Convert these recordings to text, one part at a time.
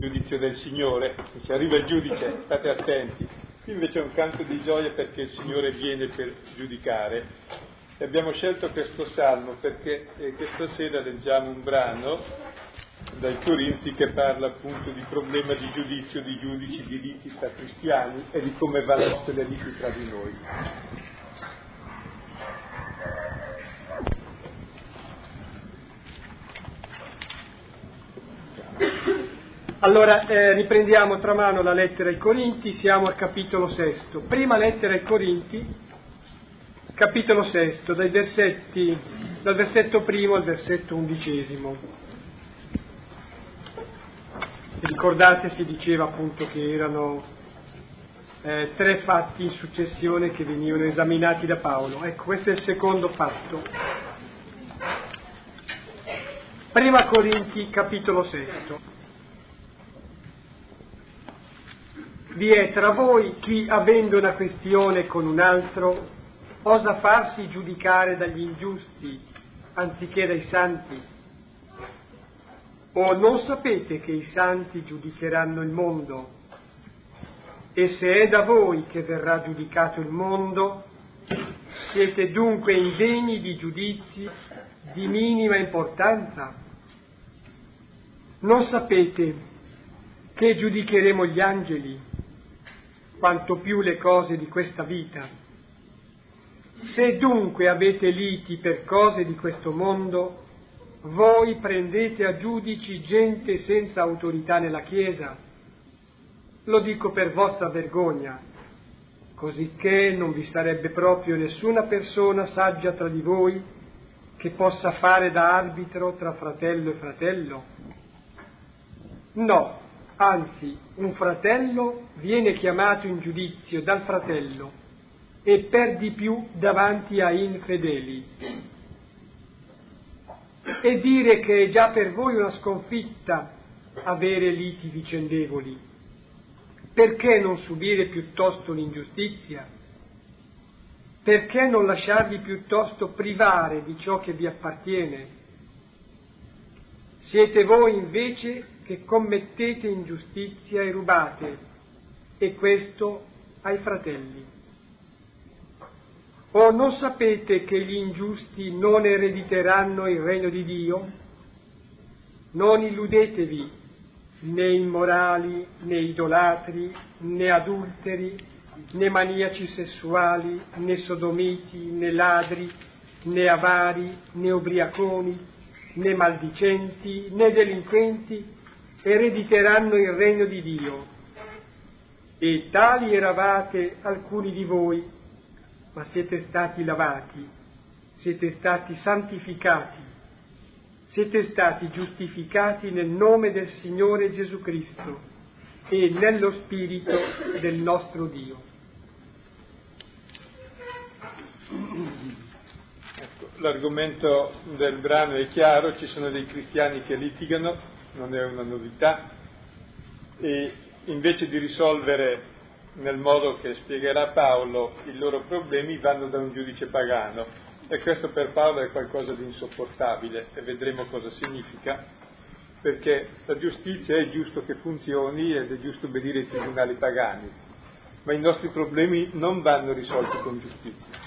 giudizio del Signore, se arriva il giudice, state attenti. Qui invece è un canto di gioia perché il Signore viene per giudicare. E abbiamo scelto questo salmo perché eh, questa sera leggiamo un brano dai Corinti che parla appunto di problema di giudizio di giudici, di liti tra cristiani e di come vanno le liti tra di noi. Allora eh, riprendiamo tra mano la lettera ai Corinti, siamo al capitolo sesto. Prima lettera ai Corinti, capitolo sesto, dai versetti, dal versetto primo al versetto undicesimo. Ricordate, si diceva appunto che erano eh, tre fatti in successione che venivano esaminati da Paolo. Ecco, questo è il secondo fatto. Prima Corinti, capitolo sesto. Vi è tra voi chi, avendo una questione con un altro, osa farsi giudicare dagli ingiusti anziché dai santi? O non sapete che i santi giudicheranno il mondo? E se è da voi che verrà giudicato il mondo, siete dunque indegni di giudizi di minima importanza? Non sapete che giudicheremo gli angeli? Quanto più le cose di questa vita. Se dunque avete liti per cose di questo mondo, voi prendete a giudici gente senza autorità nella Chiesa. Lo dico per vostra vergogna, cosicché non vi sarebbe proprio nessuna persona saggia tra di voi che possa fare da arbitro tra fratello e fratello. No, anzi un fratello viene chiamato in giudizio dal fratello e per di più davanti a infedeli. E dire che è già per voi una sconfitta avere liti vicendevoli. Perché non subire piuttosto l'ingiustizia? Perché non lasciarvi piuttosto privare di ciò che vi appartiene? Siete voi invece che commettete ingiustizia e rubate, e questo ai fratelli. O non sapete che gli ingiusti non erediteranno il regno di Dio? Non illudetevi, né immorali, né idolatri, né adulteri, né maniaci sessuali, né sodomiti, né ladri, né avari, né ubriaconi, né maldicenti, né delinquenti, erediteranno il regno di Dio. E tali eravate alcuni di voi, ma siete stati lavati, siete stati santificati, siete stati giustificati nel nome del Signore Gesù Cristo e nello Spirito del nostro Dio. Ecco, l'argomento del brano è chiaro, ci sono dei cristiani che litigano non è una novità, e invece di risolvere nel modo che spiegherà Paolo i loro problemi vanno da un giudice pagano e questo per Paolo è qualcosa di insopportabile e vedremo cosa significa perché la giustizia è giusto che funzioni ed è giusto obbedire ai tribunali pagani, ma i nostri problemi non vanno risolti con giustizia.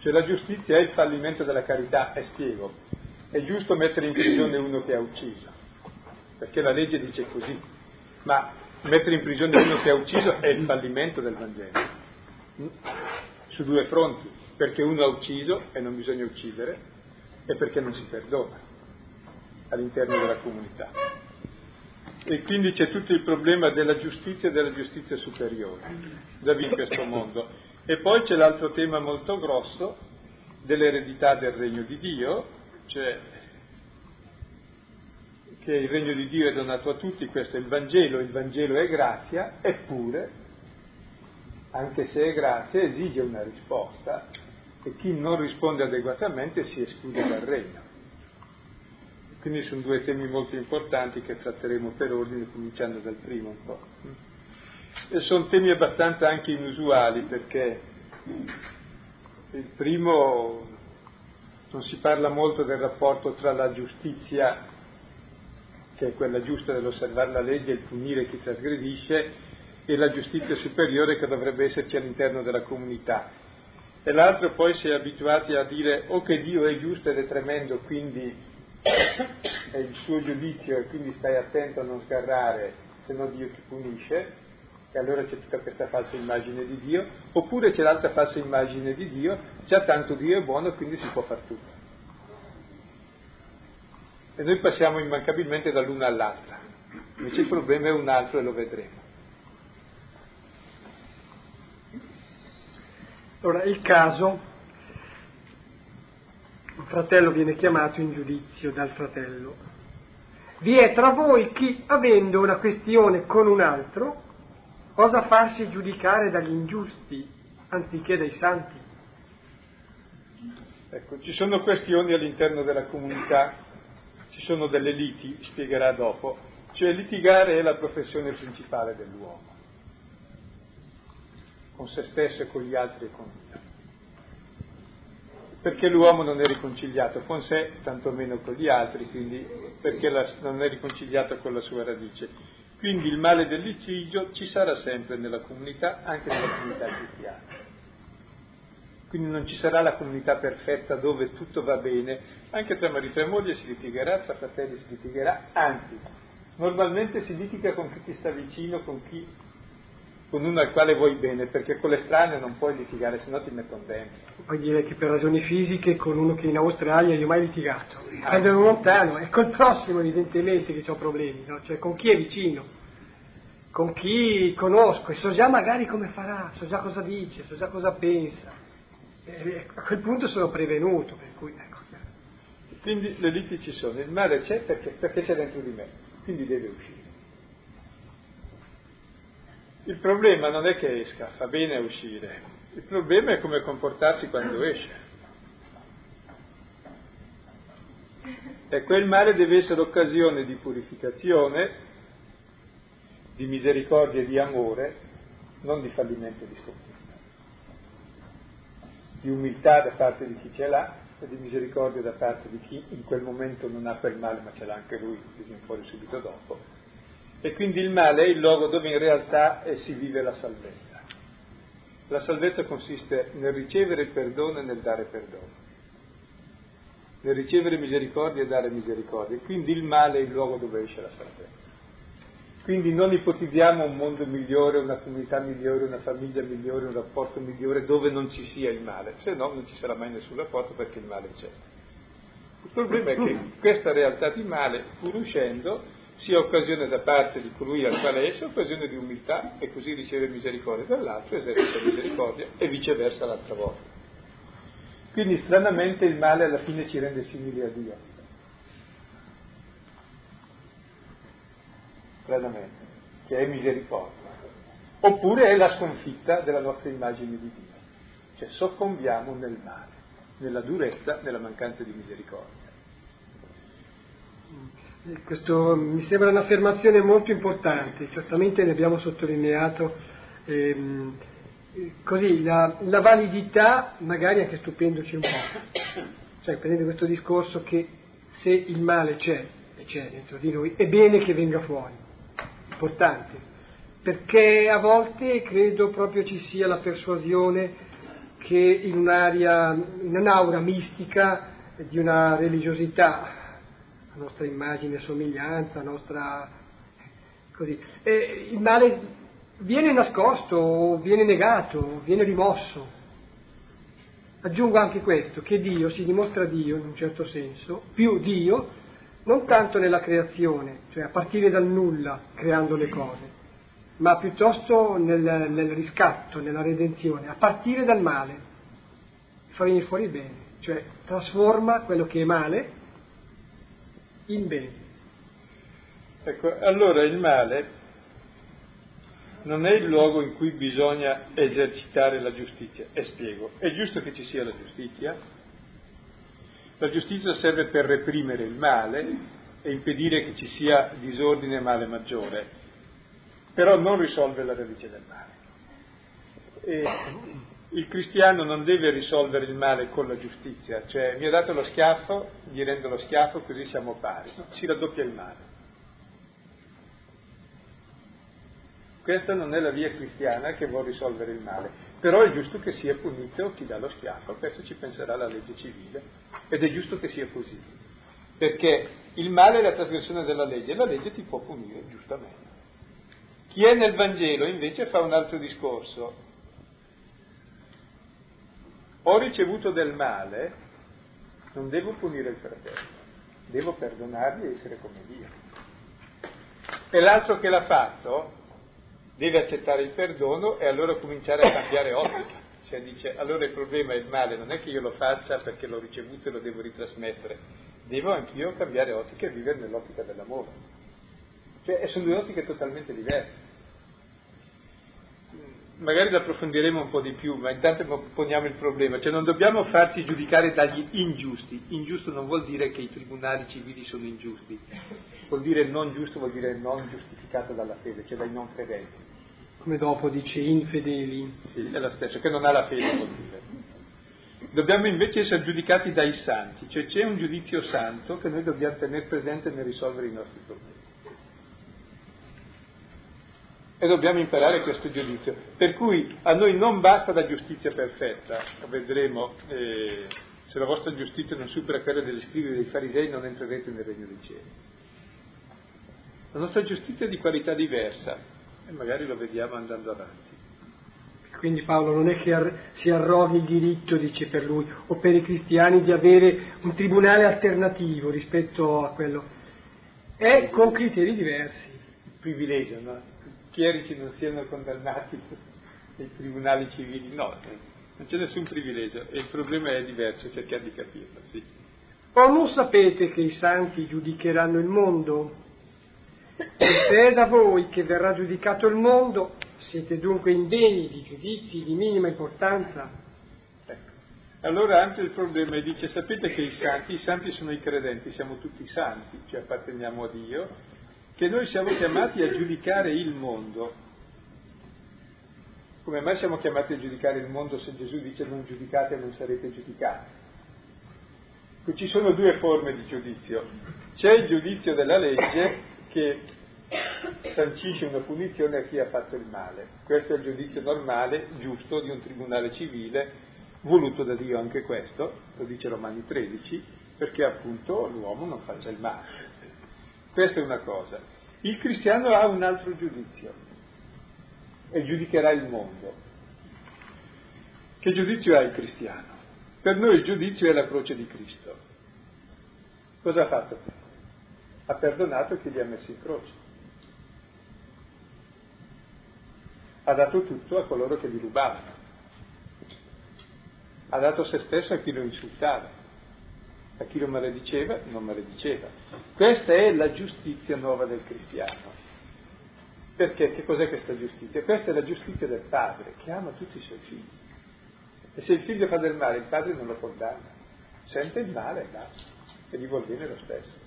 Cioè la giustizia è il fallimento della carità, e spiego è giusto mettere in prigione uno che ha ucciso, perché la legge dice così, ma mettere in prigione uno che ha ucciso è il fallimento del Vangelo, su due fronti, perché uno ha ucciso e non bisogna uccidere, e perché non si perdona all'interno della comunità. E quindi c'è tutto il problema della giustizia e della giustizia superiore da in questo mondo. E poi c'è l'altro tema molto grosso dell'eredità del regno di Dio, cioè che il regno di Dio è donato a tutti, questo è il Vangelo, il Vangelo è grazia, eppure, anche se è grazia, esige una risposta e chi non risponde adeguatamente si esclude dal regno. Quindi sono due temi molto importanti che tratteremo per ordine, cominciando dal primo un po'. E sono temi abbastanza anche inusuali perché il primo non si parla molto del rapporto tra la giustizia che è quella giusta dell'osservare la legge e il punire chi trasgredisce, e la giustizia superiore che dovrebbe esserci all'interno della comunità. E l'altro poi si è abituati a dire o che Dio è giusto ed è tremendo, quindi è il suo giudizio e quindi stai attento a non sgarrare, se no Dio ti punisce, e allora c'è tutta questa falsa immagine di Dio, oppure c'è l'altra falsa immagine di Dio, già tanto Dio è buono quindi si può far tutto. E noi passiamo immancabilmente dall'una all'altra, invece il problema è un altro e lo vedremo. Ora, il caso, il fratello viene chiamato in giudizio dal fratello. Vi è tra voi chi, avendo una questione con un altro, osa farsi giudicare dagli ingiusti anziché dai santi. Ecco, ci sono questioni all'interno della comunità, ci sono delle liti, spiegherà dopo, cioè litigare è la professione principale dell'uomo con se stesso e con gli altri e con Dio. Perché l'uomo non è riconciliato con sé, tantomeno con gli altri, quindi perché la, non è riconciliato con la sua radice. Quindi il male del litigio ci sarà sempre nella comunità, anche nella comunità cristiana. Quindi non ci sarà la comunità perfetta dove tutto va bene, anche tra marito e moglie si litigherà, tra fratelli si litigherà, anzi, normalmente si litiga con chi ti sta vicino, con chi con uno al quale vuoi bene, perché con l'estraneo non puoi litigare, se no ti mettono dentro. Puoi dire che per ragioni fisiche con uno che in Australia io ho mai litigato, quando ero lontano, è col prossimo evidentemente che ho problemi, no? cioè con chi è vicino, con chi conosco e so già magari come farà, so già cosa dice, so già cosa pensa. E a quel punto sono prevenuto, per cui ecco. Quindi le liti ci sono, il male c'è perché, perché c'è dentro di me, quindi deve uscire. Il problema non è che esca, fa bene a uscire, il problema è come comportarsi quando esce. E quel male deve essere occasione di purificazione, di misericordia e di amore, non di fallimento e di sconfitta. Di umiltà da parte di chi ce l'ha e di misericordia da parte di chi in quel momento non ha quel male ma ce l'ha anche lui, che viene fuori subito dopo e quindi il male è il luogo dove in realtà si vive la salvezza. La salvezza consiste nel ricevere perdono e nel dare perdono, nel ricevere misericordia e dare misericordia. Quindi il male è il luogo dove esce la salvezza. Quindi non ipotizziamo un mondo migliore, una comunità migliore, una famiglia migliore, un rapporto migliore dove non ci sia il male, se no non ci sarà mai nessun rapporto perché il male c'è. Il problema è che questa realtà di male, pur uscendo, sia occasione da parte di colui al quale esce, occasione di umiltà e così riceve misericordia dall'altro, esercita misericordia e viceversa l'altra volta. Quindi stranamente il male alla fine ci rende simili a Dio. Stranamente, che è misericordia. Oppure è la sconfitta della nostra immagine di Dio. Cioè soccombiamo nel male, nella durezza, nella mancanza di misericordia. Questo mi sembra un'affermazione molto importante, certamente ne abbiamo sottolineato ehm, così la, la, validità, magari anche stupendoci un po', cioè prendendo questo discorso che se il male c'è, e c'è dentro di noi, è bene che venga fuori, importante, perché a volte credo proprio ci sia la persuasione che in un'area, in un'aura mistica di una religiosità nostra immagine somiglianza, nostra... così. E il male viene nascosto, viene negato, viene rimosso. Aggiungo anche questo, che Dio si dimostra Dio in un certo senso, più Dio, non tanto nella creazione, cioè a partire dal nulla creando le cose, ma piuttosto nel, nel riscatto, nella redenzione, a partire dal male, fa venire fuori il bene, cioè trasforma quello che è male in bene. Ecco, allora il male non è il luogo in cui bisogna esercitare la giustizia. E spiego, è giusto che ci sia la giustizia? La giustizia serve per reprimere il male e impedire che ci sia disordine e male maggiore, però non risolve la radice del male. E il cristiano non deve risolvere il male con la giustizia, cioè mi ha dato lo schiaffo, gli rendo lo schiaffo così siamo pari, no? si raddoppia il male. Questa non è la via cristiana che vuole risolvere il male, però è giusto che sia punito chi dà lo schiaffo, questo ci penserà la legge civile ed è giusto che sia così, perché il male è la trasgressione della legge e la legge ti può punire giustamente. Chi è nel Vangelo invece fa un altro discorso, ho ricevuto del male, non devo punire il fratello, devo perdonargli e essere come Dio. E l'altro che l'ha fatto deve accettare il perdono e allora cominciare a cambiare ottica. Cioè dice, allora il problema è il male, non è che io lo faccia perché l'ho ricevuto e lo devo ritrasmettere, devo anch'io cambiare ottica e vivere nell'ottica dell'amore. Cioè sono due ottiche totalmente diverse magari lo approfondiremo un po' di più, ma intanto poniamo il problema, cioè non dobbiamo farci giudicare dagli ingiusti, ingiusto non vuol dire che i tribunali civili sono ingiusti, vuol dire non giusto, vuol dire non giustificato dalla fede, cioè dai non credenti. Come dopo dice infedeli. Sì, è la stessa, che non ha la fede vuol dire. Dobbiamo invece essere giudicati dai santi, cioè c'è un giudizio santo che noi dobbiamo tenere presente nel risolvere i nostri problemi e dobbiamo imparare questo giudizio. Per cui a noi non basta la giustizia perfetta, lo vedremo, eh, se la vostra giustizia non supera quella delle scrive dei farisei non entrerete nel regno dei cieli. La nostra giustizia è di qualità diversa e magari lo vediamo andando avanti. Quindi Paolo non è che si arroghi il diritto, dice per lui, o per i cristiani di avere un tribunale alternativo rispetto a quello. È con criteri diversi. Privilegio, no? Chierici non siano condannati nei tribunali civili, no, non c'è nessun privilegio e il problema è diverso, cercare di capirlo, sì. O non sapete che i santi giudicheranno il mondo? E se è da voi che verrà giudicato il mondo, siete dunque indegni di giudizi di minima importanza. Ecco. Allora anche il problema è, dice, sapete che i santi, i santi sono i credenti, siamo tutti santi, cioè apparteniamo a Dio, che noi siamo chiamati a giudicare il mondo. Come mai siamo chiamati a giudicare il mondo se Gesù dice non giudicate non sarete giudicati? Ci sono due forme di giudizio. C'è il giudizio della legge che sancisce una punizione a chi ha fatto il male. Questo è il giudizio normale, giusto, di un tribunale civile, voluto da Dio anche questo, lo dice Romani 13, perché appunto l'uomo non faccia il male. Questa è una cosa. Il cristiano ha un altro giudizio e giudicherà il mondo. Che giudizio ha il cristiano? Per noi il giudizio è la croce di Cristo. Cosa ha fatto Cristo? Ha perdonato chi li ha messi in croce. Ha dato tutto a coloro che gli rubavano. Ha dato se stesso a chi lo insultava a chi lo malediceva non malediceva. Questa è la giustizia nuova del cristiano. Perché che cos'è questa giustizia? Questa è la giustizia del padre che ama tutti i suoi figli. E se il figlio fa del male, il padre non lo condanna, sente il male e basta, e gli vuol bene lo stesso.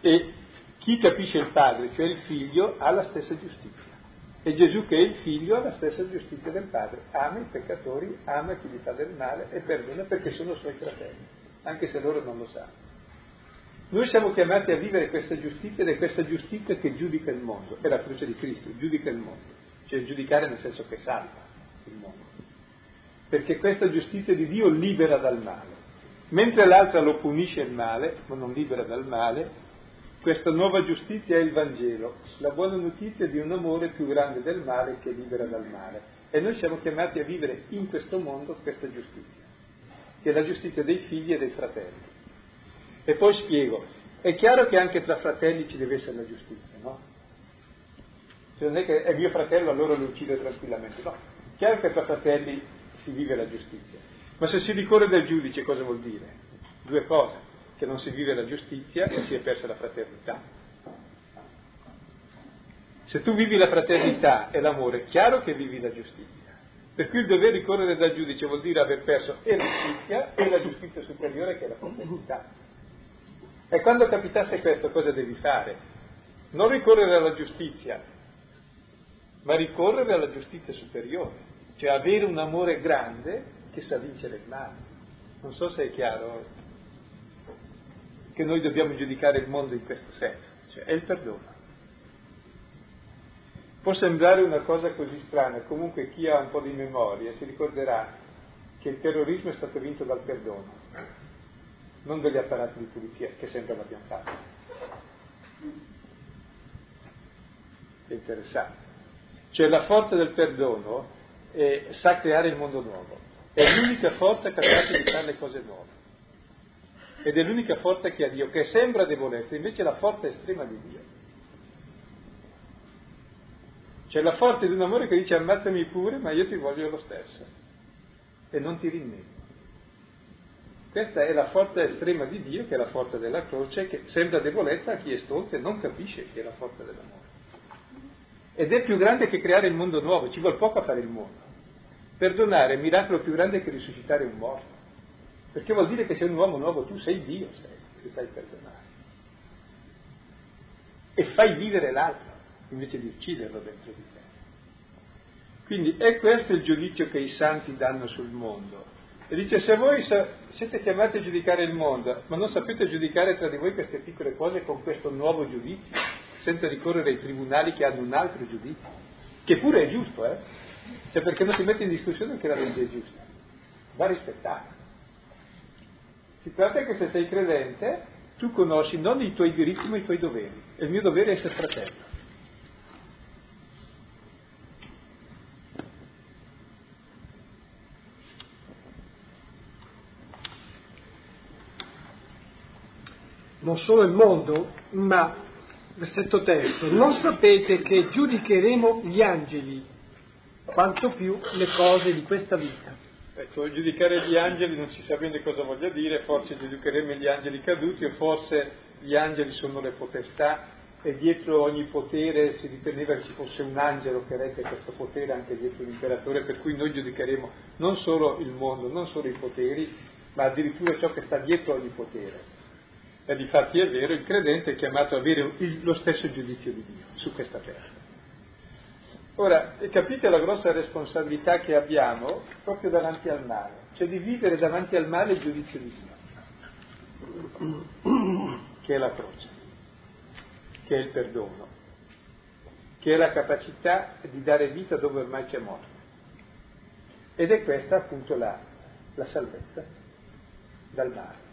E chi capisce il padre, cioè il figlio, ha la stessa giustizia. E Gesù che è il figlio ha la stessa giustizia del padre, ama i peccatori, ama chi gli fa del male e perdona perché sono suoi fratelli, anche se loro non lo sanno. Noi siamo chiamati a vivere questa giustizia ed è questa giustizia che giudica il mondo, è la croce di Cristo, giudica il mondo, cioè giudicare nel senso che salva il mondo, perché questa giustizia di Dio libera dal male, mentre l'altra lo punisce il male, ma non libera dal male, questa nuova giustizia è il Vangelo, la buona notizia di un amore più grande del male che libera dal male. E noi siamo chiamati a vivere in questo mondo questa giustizia, che è la giustizia dei figli e dei fratelli. E poi spiego, è chiaro che anche tra fratelli ci deve essere la giustizia, no? Cioè non è che è mio fratello allora lo uccido tranquillamente, no. È chiaro che tra fratelli si vive la giustizia. Ma se si ricorre dal giudice cosa vuol dire? Due cose che non si vive la giustizia e si è persa la fraternità. Se tu vivi la fraternità e l'amore, è chiaro che vivi la giustizia. Per cui il dover ricorrere dal giudice vuol dire aver perso e la giustizia e la giustizia superiore che è la fraternità. E quando capitasse questo cosa devi fare? Non ricorrere alla giustizia, ma ricorrere alla giustizia superiore, cioè avere un amore grande che sa vincere il male. Non so se è chiaro che noi dobbiamo giudicare il mondo in questo senso. croce, è il perdono. Può sembrare una cosa così strana, comunque chi ha un po' di memoria si ricorderà che il terrorismo è stato vinto dal perdono, non dagli apparati di pulizia, che sempre l'abbiamo fatto. È interessante. Cioè la forza del perdono eh, sa creare il mondo nuovo, è l'unica forza capace di fare le cose nuove. Ed è l'unica forza che ha Dio, che sembra debolezza, invece è la forza estrema di Dio. C'è la forza di un amore che dice ammazzami pure, ma io ti voglio lo stesso e non ti rinnego. Questa è la forza estrema di Dio, che è la forza della croce, che sembra debolezza a chi è stolto e non capisce che è la forza dell'amore. Ed è più grande che creare il mondo nuovo, ci vuole poco a fare il mondo. Perdonare è un miracolo più grande che risuscitare un morto. Perché vuol dire che sei un uomo nuovo, tu sei Dio, sei, se sai perdonare. E fai vivere l'altro, invece di ucciderlo dentro di te. Quindi è questo il giudizio che i santi danno sul mondo. E dice, se voi siete chiamati a giudicare il mondo, ma non sapete giudicare tra di voi queste piccole cose con questo nuovo giudizio, senza ricorrere ai tribunali che hanno un altro giudizio, che pure è giusto, eh? Cioè perché non si mette in discussione che la legge è giusta, va rispettata. Si tratta che se sei credente, tu conosci non i tuoi diritti ma i tuoi doveri. E il mio dovere è essere fratello. non solo il mondo, ma, versetto terzo, non sapete che giudicheremo gli angeli, quanto più le cose di questa vita. Ecco, giudicare gli angeli non si sa bene cosa voglia dire, forse giudicheremo gli angeli caduti o forse gli angeli sono le potestà e dietro ogni potere si riteneva che ci fosse un angelo che regge questo potere anche dietro l'imperatore, per cui noi giudicheremo non solo il mondo, non solo i poteri, ma addirittura ciò che sta dietro ogni potere. E di fatti è vero, il credente è chiamato ad avere lo stesso giudizio di Dio su questa terra. Ora, capite la grossa responsabilità che abbiamo proprio davanti al male, cioè di vivere davanti al male il giudizio di Dio, che è la croce, che è il perdono, che è la capacità di dare vita dove ormai c'è morte. Ed è questa appunto la, la salvezza dal male.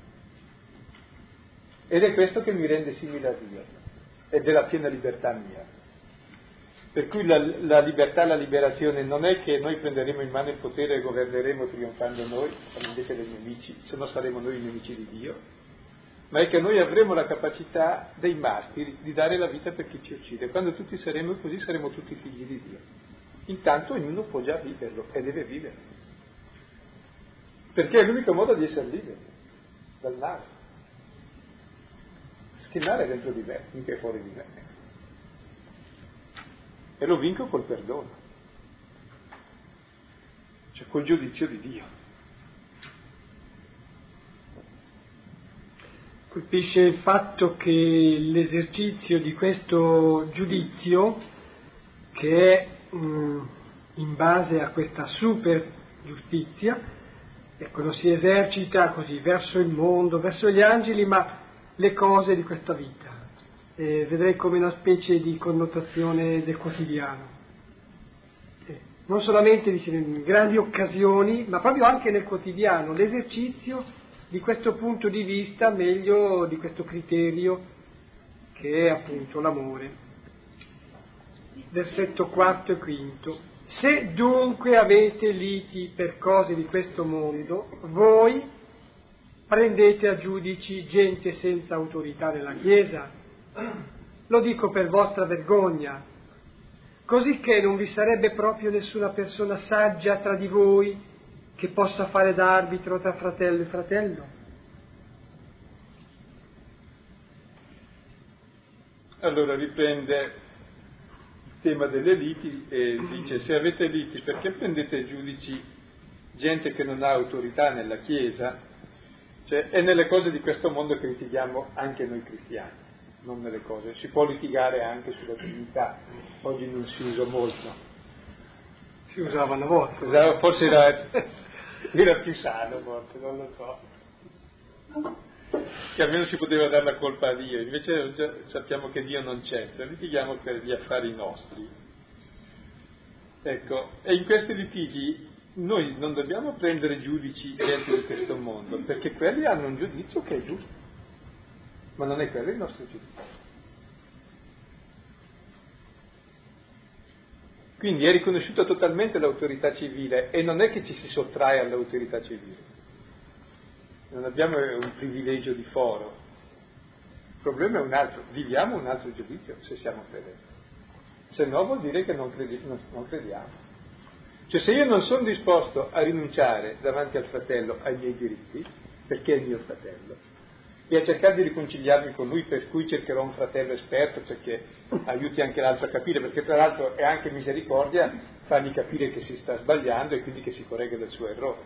Ed è questo che mi rende simile a Dio ed è la piena libertà mia. Per cui la, la libertà, la liberazione non è che noi prenderemo in mano il potere e governeremo trionfando noi, invece dei nemici, se no saremo noi i nemici di Dio, ma è che noi avremo la capacità dei martiri di dare la vita per chi ci uccide. Quando tutti saremo così saremo tutti figli di Dio. Intanto ognuno può già viverlo e deve viverlo. Perché è l'unico modo di essere liberi dal male schienare dentro di me, mica fuori di me. E lo vinco col perdono, cioè col giudizio di Dio. Colpisce il fatto che l'esercizio di questo giudizio, che è mh, in base a questa super giustizia, ecco, lo si esercita così verso il mondo, verso gli angeli, ma le cose di questa vita. Eh, vedrei come una specie di connotazione del quotidiano. Eh, non solamente diciamo, in grandi occasioni, ma proprio anche nel quotidiano, l'esercizio di questo punto di vista, meglio di questo criterio che è appunto l'amore. Versetto quarto e quinto. Se dunque avete liti per cose di questo mondo, voi prendete a giudici gente senza autorità nella Chiesa? Lo dico per vostra vergogna, così che non vi sarebbe proprio nessuna persona saggia tra di voi che possa fare da arbitro tra fratello e fratello? Allora riprende il tema delle liti e dice se avete liti perché prendete giudici gente che non ha autorità nella Chiesa cioè, è nelle cose di questo mondo che litighiamo anche noi cristiani, non nelle cose. Si può litigare anche sulla Trinità, oggi non si usa molto. Si usava una volta. Usava, forse era, era più sano, forse, non lo so. che almeno si poteva dare la colpa a Dio, invece sappiamo che Dio non c'è, litighiamo per gli affari nostri. Ecco, e in questi litigi noi non dobbiamo prendere giudici dentro di questo mondo, perché quelli hanno un giudizio che è giusto, ma non è quello il nostro giudizio. Quindi è riconosciuta totalmente l'autorità civile e non è che ci si sottrae all'autorità civile. Non abbiamo un privilegio di foro. Il problema è un altro, viviamo un altro giudizio se siamo credenti. Se no vuol dire che non, credi, non, non crediamo. Cioè se io non sono disposto a rinunciare davanti al fratello ai miei diritti, perché è il mio fratello, e a cercare di riconciliarmi con lui, per cui cercherò un fratello esperto perché aiuti anche l'altro a capire, perché tra l'altro è anche misericordia fargli capire che si sta sbagliando e quindi che si corregga del suo errore.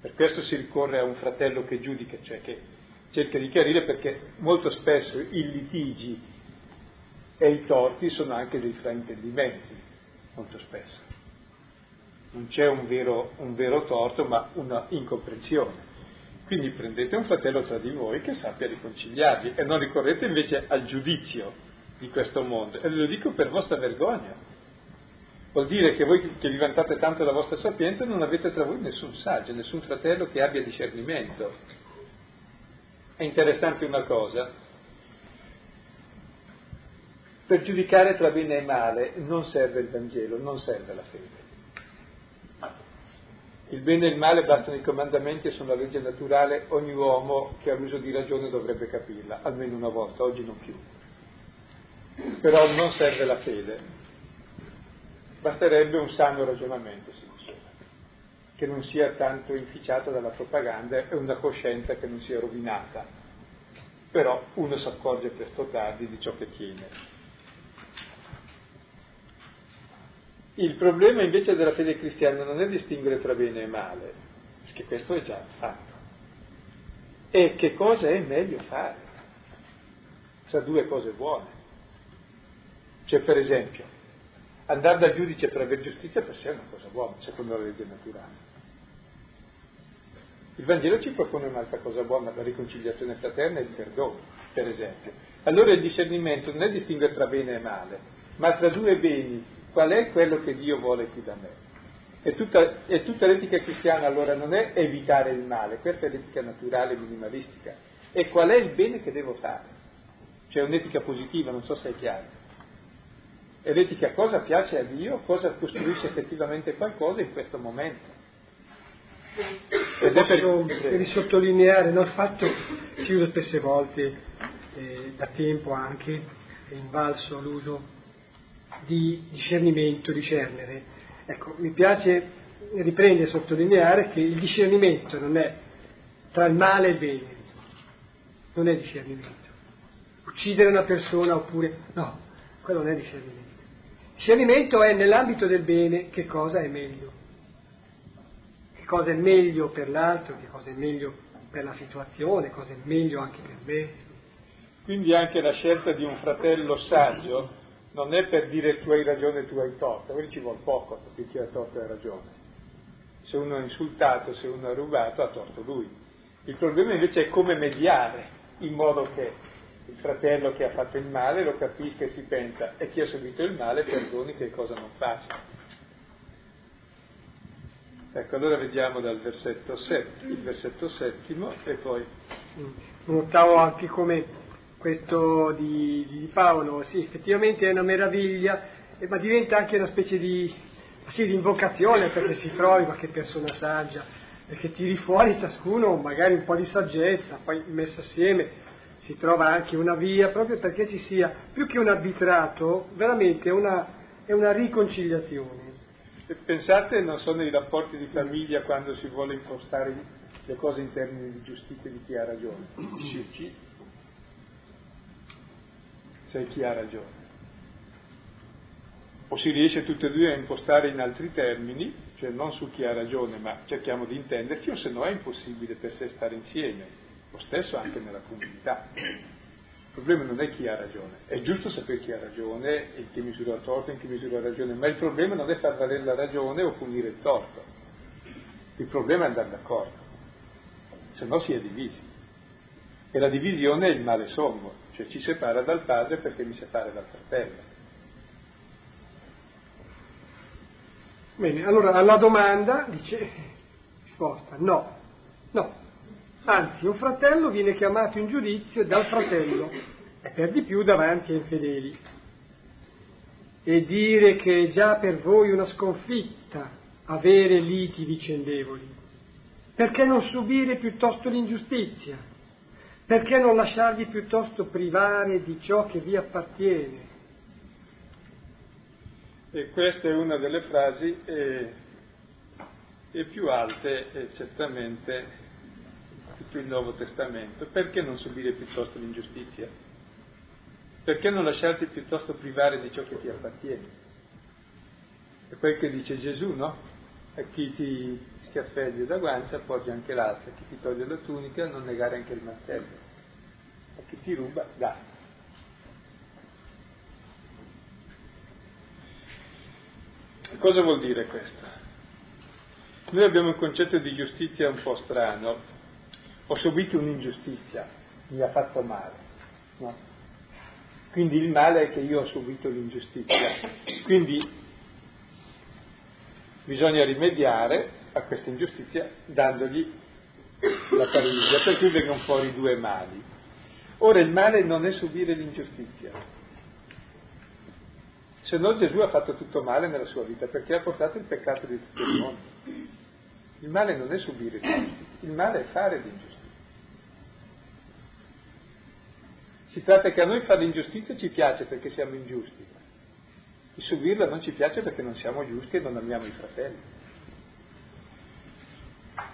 Per questo si ricorre a un fratello che giudica, cioè che cerca di chiarire perché molto spesso i litigi e i torti sono anche dei fraintendimenti, molto spesso. Non c'è un vero, un vero torto, ma una incomprensione. Quindi prendete un fratello tra di voi che sappia riconciliarvi e non ricorrete invece al giudizio di questo mondo. E lo dico per vostra vergogna. Vuol dire che voi che vi vantate tanto della vostra sapienza non avete tra voi nessun saggio, nessun fratello che abbia discernimento. È interessante una cosa. Per giudicare tra bene e male non serve il Vangelo, non serve la fede. Il bene e il male bastano i comandamenti e sono la legge naturale, ogni uomo che ha l'uso di ragione dovrebbe capirla, almeno una volta, oggi non più. Però non serve la fede, basterebbe un sano ragionamento, si diceva, che non sia tanto inficiato dalla propaganda e una coscienza che non sia rovinata. Però uno si accorge presto tardi di ciò che tiene. Il problema invece della fede cristiana non è distinguere tra bene e male, perché questo è già fatto. È che cosa è meglio fare. Sa due cose buone. Cioè, per esempio, andare dal giudice per avere giustizia per sé è una cosa buona, secondo la legge naturale. Il Vangelo ci propone un'altra cosa buona, la riconciliazione fraterna e il perdono, per esempio. Allora il discernimento non è distinguere tra bene e male, ma tra due beni qual è quello che Dio vuole qui da me. E tutta, e tutta l'etica cristiana allora non è evitare il male, questa è l'etica naturale minimalistica, è qual è il bene che devo fare. Cioè un'etica positiva, non so se è chiaro. È l'etica cosa piace a Dio, cosa costruisce effettivamente qualcosa in questo momento. Ed è per, risottolineare no, il fatto che usa spesse volte, eh, da tempo anche, è invalso l'uso di discernimento, discernere. Ecco, mi piace riprendere e sottolineare che il discernimento non è tra il male e il bene, non è discernimento. Uccidere una persona oppure no, quello non è discernimento. Discernimento è nell'ambito del bene che cosa è meglio, che cosa è meglio per l'altro, che cosa è meglio per la situazione, cosa è meglio anche per me. Quindi anche la scelta di un fratello saggio non è per dire tu hai ragione e tu hai torto, quello ci vuole poco perché chi ha torto ha ragione. Se uno ha insultato, se uno ha rubato, ha torto lui. Il problema invece è come mediare in modo che il fratello che ha fatto il male lo capisca e si pensa e chi ha subito il male perdoni che cosa non faccia. Ecco, allora vediamo dal versetto, set, il versetto settimo e poi... Notavo anche come questo di, di, Paolo, sì, effettivamente è una meraviglia, eh, ma diventa anche una specie di, sì, di invocazione perché si trovi qualche persona saggia, perché tiri fuori ciascuno magari un po' di saggezza, poi messo assieme si trova anche una via, proprio perché ci sia, più che un arbitrato, veramente una, è una riconciliazione. Pensate, non so, nei rapporti di famiglia quando si vuole impostare le cose in termini di giustizia di chi ha ragione. Si uccide se chi ha ragione. O si riesce tutti e due a impostare in altri termini, cioè non su chi ha ragione, ma cerchiamo di intenderci, o se no è impossibile per sé stare insieme, lo stesso anche nella comunità. Il problema non è chi ha ragione, è giusto sapere chi ha ragione, in che misura ha torto, in che misura ha ragione, ma il problema non è far valere la ragione o punire il torto. Il problema è andare d'accordo, se no si è divisi. E la divisione è il male sommo, cioè ci separa dal padre perché mi separa dal fratello. Bene, allora alla domanda dice risposta no, no. Anzi, un fratello viene chiamato in giudizio dal fratello e per di più davanti ai infedeli. E dire che è già per voi una sconfitta avere liti vicendevoli. Perché non subire piuttosto l'ingiustizia? Perché non lasciarvi piuttosto privare di ciò che vi appartiene? E questa è una delle frasi eh, e più alte eh, certamente tutto il Nuovo Testamento. Perché non subire piuttosto l'ingiustizia? Perché non lasciarti piuttosto privare di ciò che ti appartiene? È quel che dice Gesù, no? A chi ti schiaffeglia da guancia appoggia anche l'altra, a chi ti toglie la tunica non negare anche il mantello, a chi ti ruba dà. Cosa vuol dire questo? Noi abbiamo un concetto di giustizia un po' strano. Ho subito un'ingiustizia, mi ha fatto male. No? Quindi il male è che io ho subito l'ingiustizia. Quindi bisogna rimediare a questa ingiustizia dandogli la paralisia, per cui vengono fuori due mali. Ora il male non è subire l'ingiustizia, se no Gesù ha fatto tutto male nella sua vita perché ha portato il peccato di tutto il mondo. Il male non è subire l'ingiustizia, il male è fare l'ingiustizia. Si tratta che a noi fare l'ingiustizia ci piace perché siamo ingiusti, e subirla non ci piace perché non siamo giusti e non amiamo i fratelli.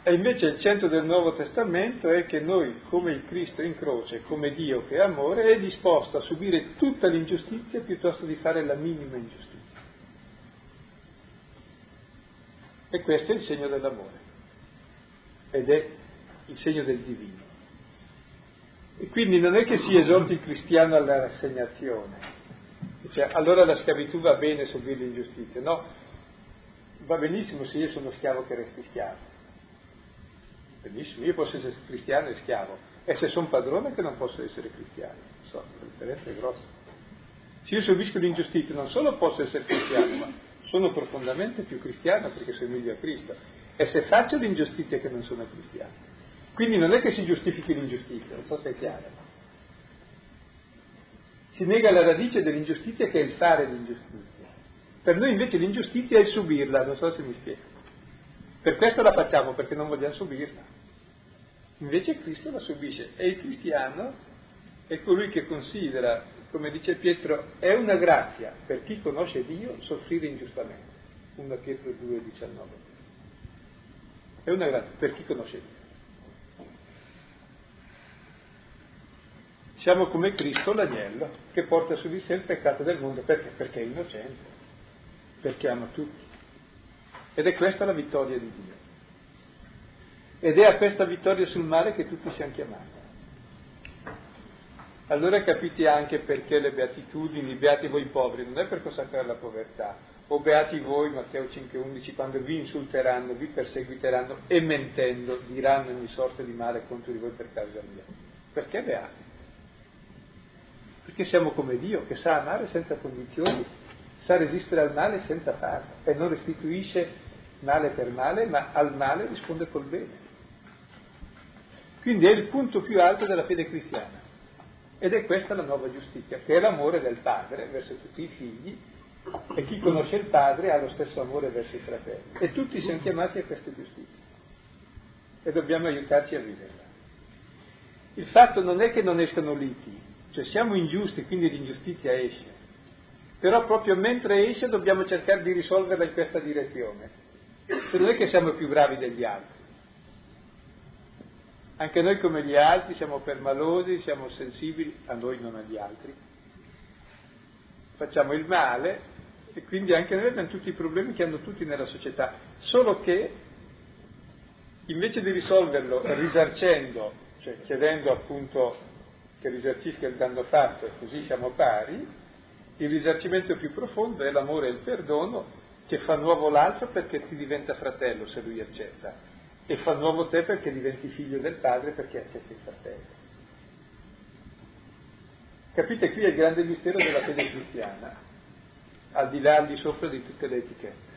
E invece il centro del Nuovo Testamento è che noi, come il Cristo in croce, come Dio che è amore, è disposto a subire tutta l'ingiustizia piuttosto di fare la minima ingiustizia. E questo è il segno dell'amore ed è il segno del divino. E quindi non è che si esorti il cristiano alla rassegnazione, cioè allora la schiavitù va bene subire l'ingiustizia, no, va benissimo se io sono schiavo che resti schiavo Benissimo, io posso essere cristiano e schiavo, e se sono padrone che non posso essere cristiano. So, la differenza è grossa. Se io subisco l'ingiustizia non solo posso essere cristiano, ma sono profondamente più cristiano perché somiglio a Cristo. E se faccio l'ingiustizia che non sono cristiano. Quindi non è che si giustifichi l'ingiustizia, non so se è chiaro. Si nega la radice dell'ingiustizia che è il fare l'ingiustizia. Per noi invece l'ingiustizia è il subirla, non so se mi spiego. Per questo la facciamo, perché non vogliamo subirla. Invece Cristo la subisce e il cristiano è colui che considera, come dice Pietro, è una grazia per chi conosce Dio soffrire ingiustamente. 1 Pietro 2, 19. È una grazia per chi conosce Dio. Siamo come Cristo l'agnello che porta su di sé il peccato del mondo perché? Perché è innocente, perché ama tutti. Ed è questa la vittoria di Dio. Ed è a questa vittoria sul male che tutti siamo chiamati. Allora capite anche perché le beatitudini, beati voi poveri, non è per consacrare la povertà, o beati voi, Matteo 5,11, quando vi insulteranno, vi perseguiteranno e mentendo diranno ogni sorta di male contro di voi per causa mia. Perché beati? Perché siamo come Dio, che sa amare senza condizioni, sa resistere al male senza farlo e non restituisce male per male, ma al male risponde col bene. Quindi è il punto più alto della fede cristiana. Ed è questa la nuova giustizia, che è l'amore del padre verso tutti i figli e chi conosce il padre ha lo stesso amore verso i fratelli. E tutti siamo chiamati a questa giustizia. E dobbiamo aiutarci a viverla. Il fatto non è che non escano liti, cioè siamo ingiusti, quindi l'ingiustizia esce. Però proprio mentre esce dobbiamo cercare di risolverla in questa direzione cioè non è che siamo più bravi degli altri. Anche noi come gli altri siamo permalosi, siamo sensibili, a noi non agli altri. Facciamo il male e quindi anche noi abbiamo tutti i problemi che hanno tutti nella società. Solo che invece di risolverlo risarcendo, cioè chiedendo appunto che risarcisca il danno fatto e così siamo pari, il risarcimento più profondo è l'amore e il perdono che fa nuovo l'altro perché ti diventa fratello se lui accetta e fa nuovo te perché diventi figlio del padre perché accetti il fratello. Capite, qui è il grande mistero della fede cristiana, al di là, di sopra di tutte le etichette.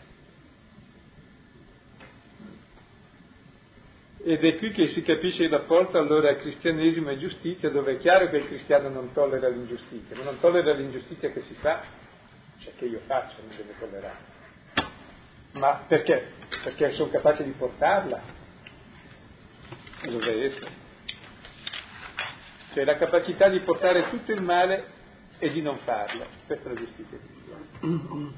Ed è qui che si capisce il rapporto allora cristianesimo e giustizia, dove è chiaro che il cristiano non tollera l'ingiustizia, ma non tollera l'ingiustizia che si fa, cioè che io faccio, non deve tollerare. Ma perché? Perché sono capace di portarla? Dove essere? Cioè la capacità di portare tutto il male e di non farlo. Questa è la giustizia cristiana.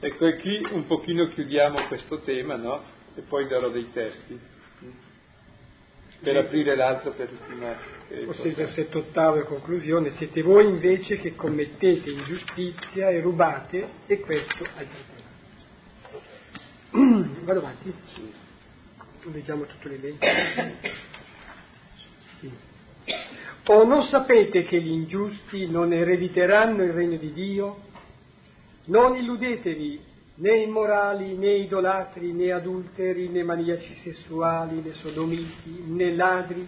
Ecco, e qui un pochino chiudiamo questo tema, no? E poi darò dei testi per aprire l'altro per ultima. Forse il versetto ottavo e conclusione, siete voi invece che commettete ingiustizia e rubate e questo aiuta. Vado avanti? Leggiamo tutto l'elenco. Sì. O non sapete che gli ingiusti non erediteranno il regno di Dio? Non illudetevi, né immorali, né idolatri, né adulteri, né maniaci sessuali, né sodomiti, né ladri,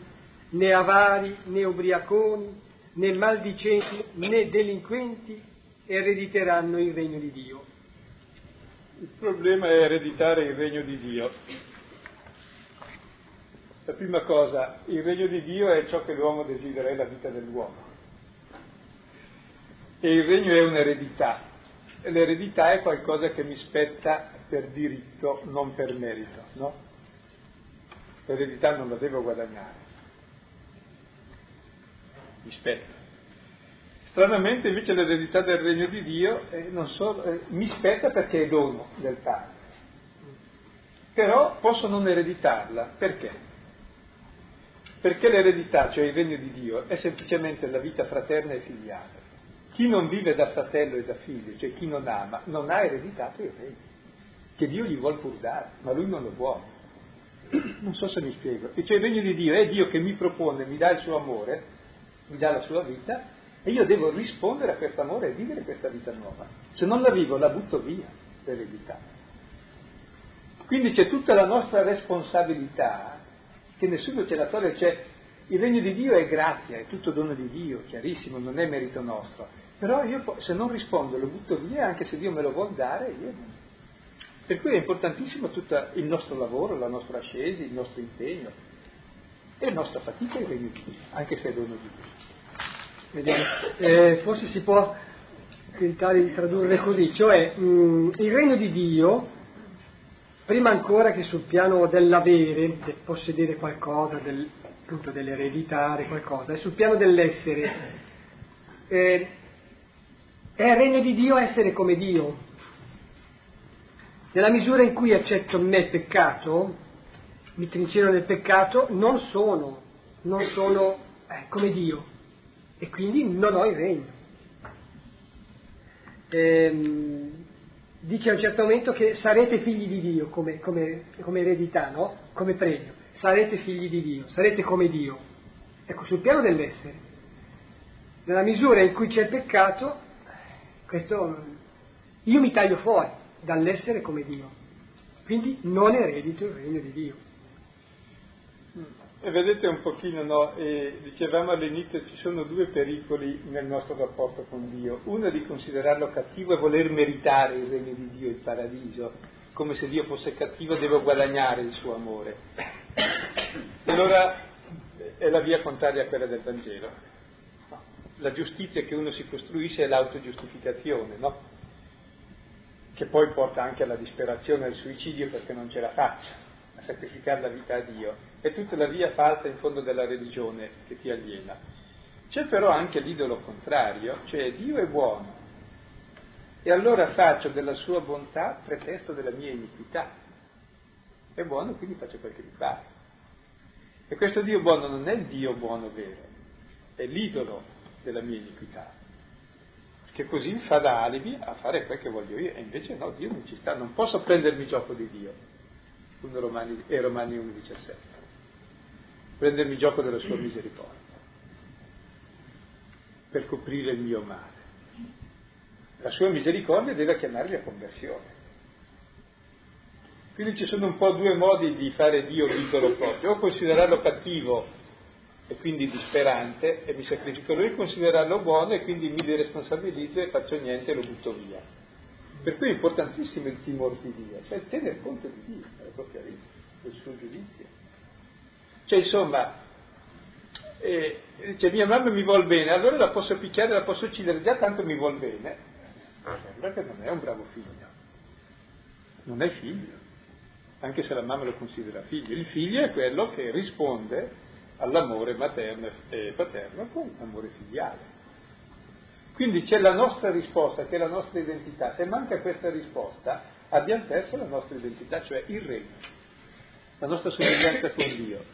né avari, né ubriaconi, né maldicenti, né delinquenti erediteranno il regno di Dio. Il problema è ereditare il regno di Dio. La prima cosa, il regno di Dio è ciò che l'uomo desidera, è la vita dell'uomo. E il regno è un'eredità, l'eredità è qualcosa che mi spetta per diritto, non per merito, no? L'eredità non la devo guadagnare, mi spetta. Stranamente invece l'eredità del regno di Dio eh, so, eh, mi spetta perché è dono del Padre. Però posso non ereditarla, perché? Perché l'eredità, cioè il regno di Dio, è semplicemente la vita fraterna e filiale. Chi non vive da fratello e da figlio, cioè chi non ama, non ha ereditato il regno, che Dio gli vuole pur dare, ma lui non lo vuole. Non so se mi spiego. E cioè il regno di Dio è Dio che mi propone, mi dà il suo amore, mi dà la sua vita, e io devo rispondere a questo amore e vivere questa vita nuova. Se non la vivo, la butto via l'eredità. Quindi c'è tutta la nostra responsabilità, che nessuno ce la toglie, cioè il regno di Dio è grazia, è tutto dono di Dio, chiarissimo, non è merito nostro. Però io se non rispondo lo butto via, anche se Dio me lo vuol dare, io... Per cui è importantissimo tutto il nostro lavoro, la nostra ascesi, il nostro impegno e la nostra fatica è il regno di Dio, anche se è dono di Dio. Eh, forse si può tentare di tradurre così, cioè mh, mm, il regno di Dio, prima ancora che sul piano dell'avere, del possedere qualcosa, del, appunto dell'ereditare qualcosa, è sul piano dell'essere. Eh, è regno di Dio essere come Dio. Nella misura in cui accetto me peccato, mi trincero nel peccato, non sono, non sono eh, come Dio e quindi non ho il regno. Ehm, dice a un certo momento che sarete figli di Dio come, come, come eredità, no? come premio, sarete figli di Dio, sarete come Dio. Ecco, sul piano dell'essere. Nella misura in cui c'è il peccato, questo, io mi taglio fuori dall'essere come Dio, quindi non eredito il regno di Dio. E vedete un pochino, no? E dicevamo all'inizio ci sono due pericoli nel nostro rapporto con Dio. Uno è di considerarlo cattivo e voler meritare il regno di Dio, il paradiso, come se Dio fosse cattivo devo guadagnare il suo amore. Allora è la via contraria a quella del Vangelo la giustizia che uno si costruisce è l'autogiustificazione, no? Che poi porta anche alla disperazione al suicidio perché non ce la faccia a sacrificare la vita a Dio. È tutta la via falsa in fondo della religione che ti aliena. C'è però anche l'idolo contrario, cioè Dio è buono. E allora faccio della sua bontà pretesto della mia iniquità. È buono, quindi faccio quel che mi pare. E questo Dio buono non è il Dio buono vero, è l'idolo della mia iniquità, che così fa da alibi a fare quel che voglio io, e invece no, Dio non ci sta, non posso prendermi gioco di Dio, 1 Romani, e Romani 1,17, prendermi gioco della sua misericordia, per coprire il mio male. La sua misericordia deve chiamarli a conversione. Quindi ci sono un po' due modi di fare Dio piccolo proprio, o considerarlo cattivo e quindi disperante e mi sacrifico lui, considerarlo buono e quindi mi deresponsabilizzo e faccio niente e lo butto via. Per cui è importantissimo il timore di Dio, cioè il tener conto di Dio, della propria vita, del suo giudizio. Cioè insomma, eh, cioè, mia mamma mi vuol bene, allora la posso picchiare, la posso uccidere, già tanto mi vuol bene. Sembra che non è un bravo figlio, non è figlio, anche se la mamma lo considera figlio. Il figlio è quello che risponde all'amore materno e paterno con amore filiale. Quindi c'è la nostra risposta, che è la nostra identità. Se manca questa risposta, abbiamo perso la nostra identità, cioè il regno, la nostra somiglianza con Dio.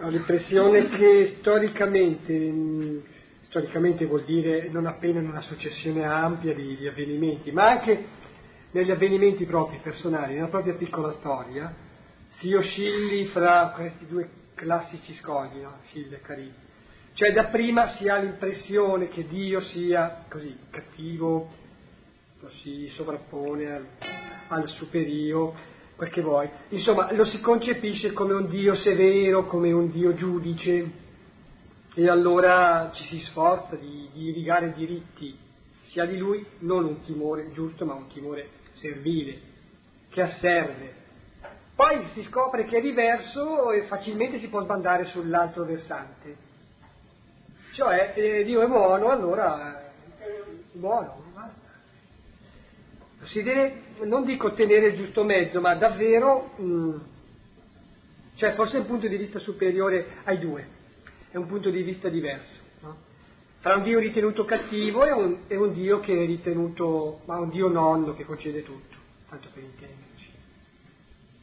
Ho l'impressione che storicamente, storicamente vuol dire non appena in una successione ampia di, di avvenimenti, ma anche negli avvenimenti propri, personali, nella propria piccola storia, si oscilli fra questi due classici scogli, no? Scilla e Caribe. Cioè dapprima si ha l'impressione che Dio sia così cattivo, lo si sovrappone al, al superio, quel che vuoi. Insomma, lo si concepisce come un Dio severo, come un Dio giudice, e allora ci si sforza di, di irrigare diritti sia di lui, non un timore giusto, ma un timore servile, che asserve. Poi si scopre che è diverso e facilmente si può sbandare sull'altro versante cioè eh, Dio è buono, allora è buono, basta. Si deve, non dico tenere il giusto mezzo, ma davvero, mh, mm, cioè forse è un punto di vista superiore ai due, è un punto di vista diverso. Tra un Dio ritenuto cattivo e un, e un Dio che è ritenuto, ma un Dio nonno che concede tutto, tanto per intenderci.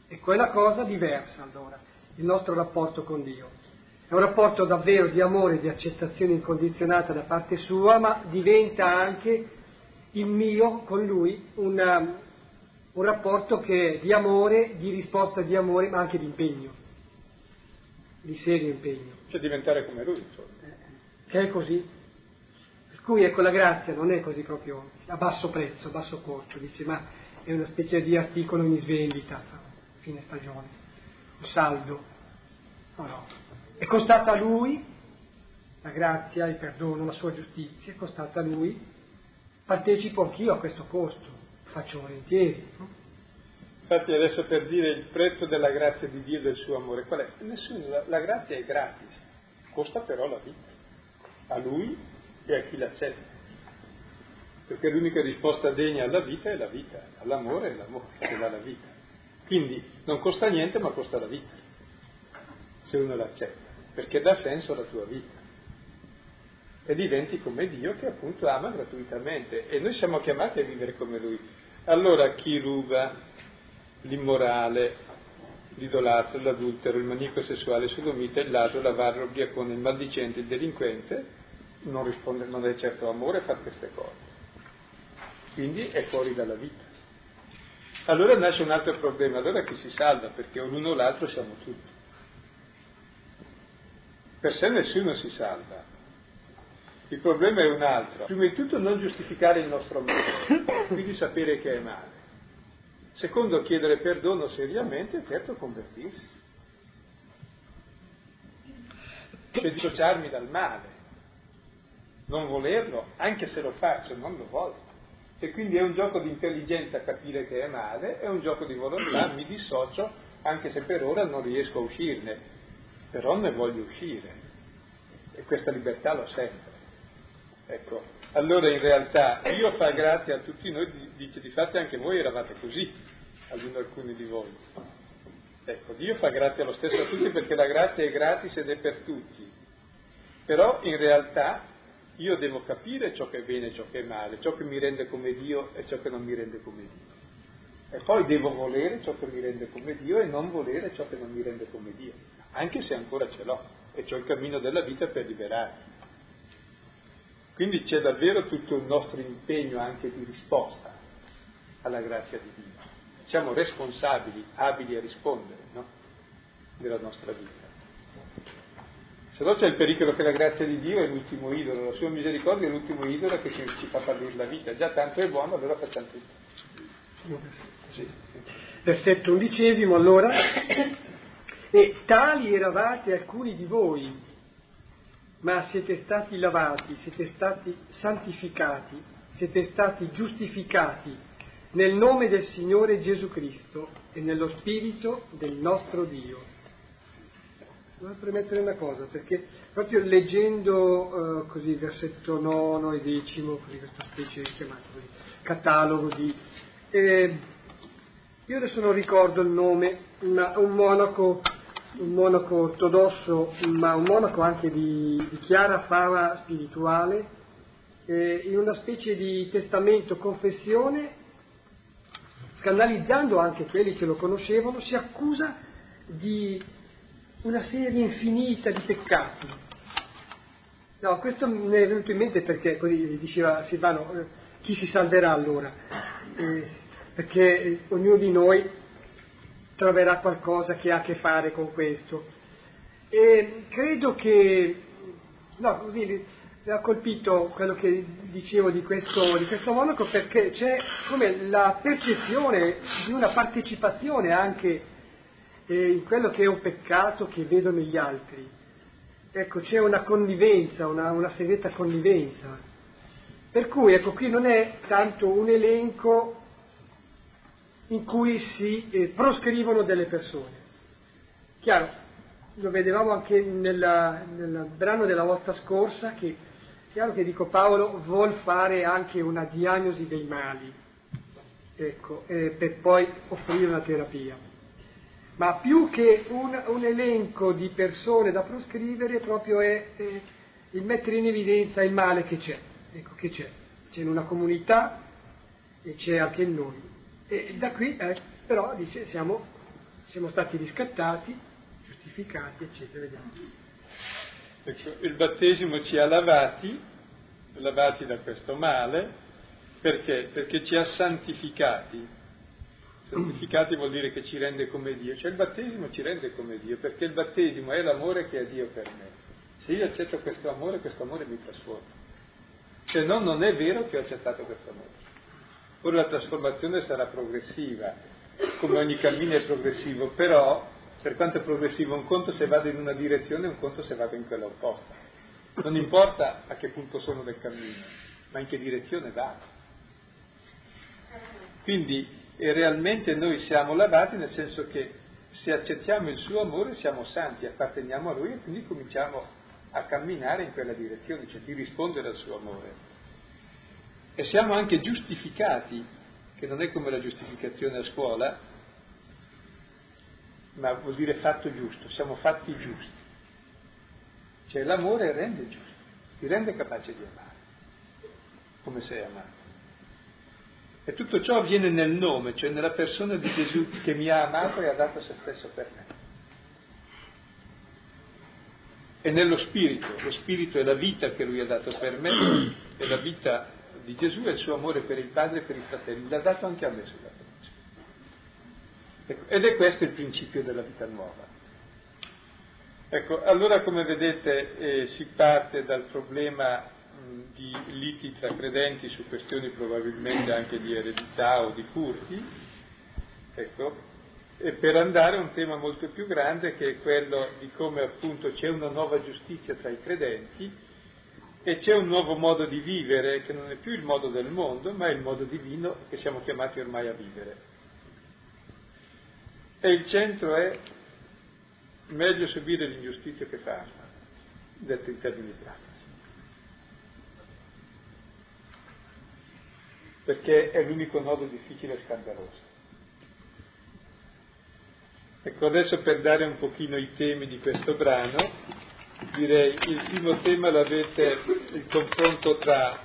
E quella cosa diversa allora, il nostro rapporto con Dio. È un rapporto davvero di amore, di accettazione incondizionata da parte sua, ma diventa anche il mio con lui una, un rapporto che è di amore, di risposta di amore, ma anche di impegno, di serio impegno. Cioè diventare come lui, insomma. Eh, che è così. Cui ecco la grazia non è così proprio a basso prezzo, a basso costo, dice, ma è una specie di articolo in svendita, fine stagione, un saldo. No, no, è costata a lui la grazia, il perdono, la sua giustizia, è costata a lui, partecipo anch'io a questo costo, faccio volentieri. No? Infatti adesso per dire il prezzo della grazia di Dio e del suo amore, qual è? Nessuno, la, la grazia è gratis, costa però la vita, a lui e a chi l'accetta. Perché l'unica risposta degna alla vita è la vita, all'amore è l'amore che dà la vita. Quindi non costa niente ma costa la vita, se uno l'accetta perché dà senso alla tua vita. E diventi come Dio che appunto ama gratuitamente. E noi siamo chiamati a vivere come Lui. Allora chi ruba, l'immorale, l'idolatro, l'adultero, il manico sessuale, il sodomita, il ladro, l'avaro, l'ubriacone, il maldicente, il delinquente, non, risponde, non è certo amore fare queste cose. Quindi è fuori dalla vita. Allora nasce un altro problema, allora chi si salva? Perché ognuno o l'altro siamo tutti. Per sé nessuno si salva. Il problema è un altro. Prima di tutto non giustificare il nostro male, quindi sapere che è male. Secondo, chiedere perdono seriamente e terzo, convertirsi. Cioè dissociarmi dal male. Non volerlo, anche se lo faccio, non lo voglio. Cioè, quindi è un gioco di intelligenza capire che è male, è un gioco di volontà, mi dissocio, anche se per ora non riesco a uscirne però ne voglio uscire e questa libertà l'ho sempre. Ecco, allora in realtà Dio fa grazia a tutti noi, dice di fatto anche voi eravate così, almeno alcuni di voi. Ecco, Dio fa grazia lo stesso a tutti perché la grazia è gratis ed è per tutti. Però in realtà io devo capire ciò che è bene e ciò che è male, ciò che mi rende come Dio e ciò che non mi rende come Dio. E poi devo volere ciò che mi rende come Dio e non volere ciò che non mi rende come Dio anche se ancora ce l'ho e c'ho il cammino della vita per liberarmi. Quindi c'è davvero tutto il nostro impegno anche di risposta alla grazia di Dio. Siamo responsabili, abili a rispondere no? della nostra vita. Se no c'è il pericolo che la grazia di Dio è l'ultimo idolo, la sua misericordia è l'ultimo idolo che ci, ci fa fallire la vita. Già tanto è buono, allora facciamo tutto. Sì. Versetto undicesimo, allora, E tali eravate alcuni di voi, ma siete stati lavati, siete stati santificati, siete stati giustificati nel nome del Signore Gesù Cristo e nello Spirito del nostro Dio. Volevo premettere una cosa, perché proprio leggendo uh, così versetto nono e decimo, così questa specie chiamato così, catalogo di... Eh, io adesso non ricordo il nome, ma un monaco, un monaco ortodosso, ma un monaco anche di, di chiara fama spirituale, eh, in una specie di testamento confessione, scandalizzando anche quelli che lo conoscevano, si accusa di una serie infinita di peccati. No, questo mi è venuto in mente perché così diceva Silvano, eh, chi si salverà allora? Eh, perché eh, ognuno di noi troverà qualcosa che ha a che fare con questo. E credo che, no, così mi ha colpito quello che dicevo di questo, di questo monaco perché c'è come la percezione di una partecipazione anche e in quello che è un peccato che vedono gli altri. Ecco, c'è una connivenza, una, una segreta connivenza. Per cui, ecco, qui non è tanto un elenco in cui si eh, proscrivono delle persone. Chiaro, lo vedevamo anche nella, nel brano della volta scorsa, che chiaro che dico Paolo vuol fare anche una diagnosi dei mali, ecco, eh, per poi offrire una terapia ma più che un, un, elenco di persone da proscrivere proprio è, è, il mettere in evidenza il male che c'è, ecco che c'è, c'è in una comunità e c'è anche in noi. E da qui eh, però dice siamo, siamo, stati riscattati, giustificati, eccetera. Vediamo. Ecco, il battesimo ci ha lavati, lavati da questo male, perché? Perché ci ha santificati, Santificati vuol dire che ci rende come Dio, cioè il battesimo ci rende come Dio, perché il battesimo è l'amore che ha Dio per me. Se io accetto questo amore, questo amore mi trasforma. Se no, non è vero che ho accettato questo amore. Ora la trasformazione sarà progressiva, come ogni cammino è progressivo, però per quanto è progressivo un conto se vado in una direzione, un conto se vado in quella opposta. Non importa a che punto sono del cammino, ma in che direzione vado. Quindi e realmente noi siamo lavati nel senso che se accettiamo il suo amore siamo santi, apparteniamo a lui e quindi cominciamo a camminare in quella direzione, cioè di rispondere al suo amore. E siamo anche giustificati, che non è come la giustificazione a scuola, ma vuol dire fatto giusto, siamo fatti giusti. Cioè l'amore rende giusto, ti rende capace di amare, come sei amato. E tutto ciò avviene nel nome, cioè nella persona di Gesù che mi ha amato e ha dato se stesso per me. E nello spirito, lo spirito è la vita che lui ha dato per me, è la vita di Gesù e il suo amore per il Padre e per i fratelli, l'ha dato anche a me sulla croce. Ecco, ed è questo il principio della vita nuova. Ecco, allora come vedete eh, si parte dal problema di liti tra credenti su questioni probabilmente anche di eredità o di furti, ecco, e per andare a un tema molto più grande che è quello di come appunto c'è una nuova giustizia tra i credenti e c'è un nuovo modo di vivere che non è più il modo del mondo, ma è il modo divino che siamo chiamati ormai a vivere. E il centro è meglio subire l'ingiustizia che farla, detto in termini pratici. Perché è l'unico nodo difficile e scandaloso. Ecco, adesso per dare un pochino i temi di questo brano, direi il primo tema l'avete, il confronto tra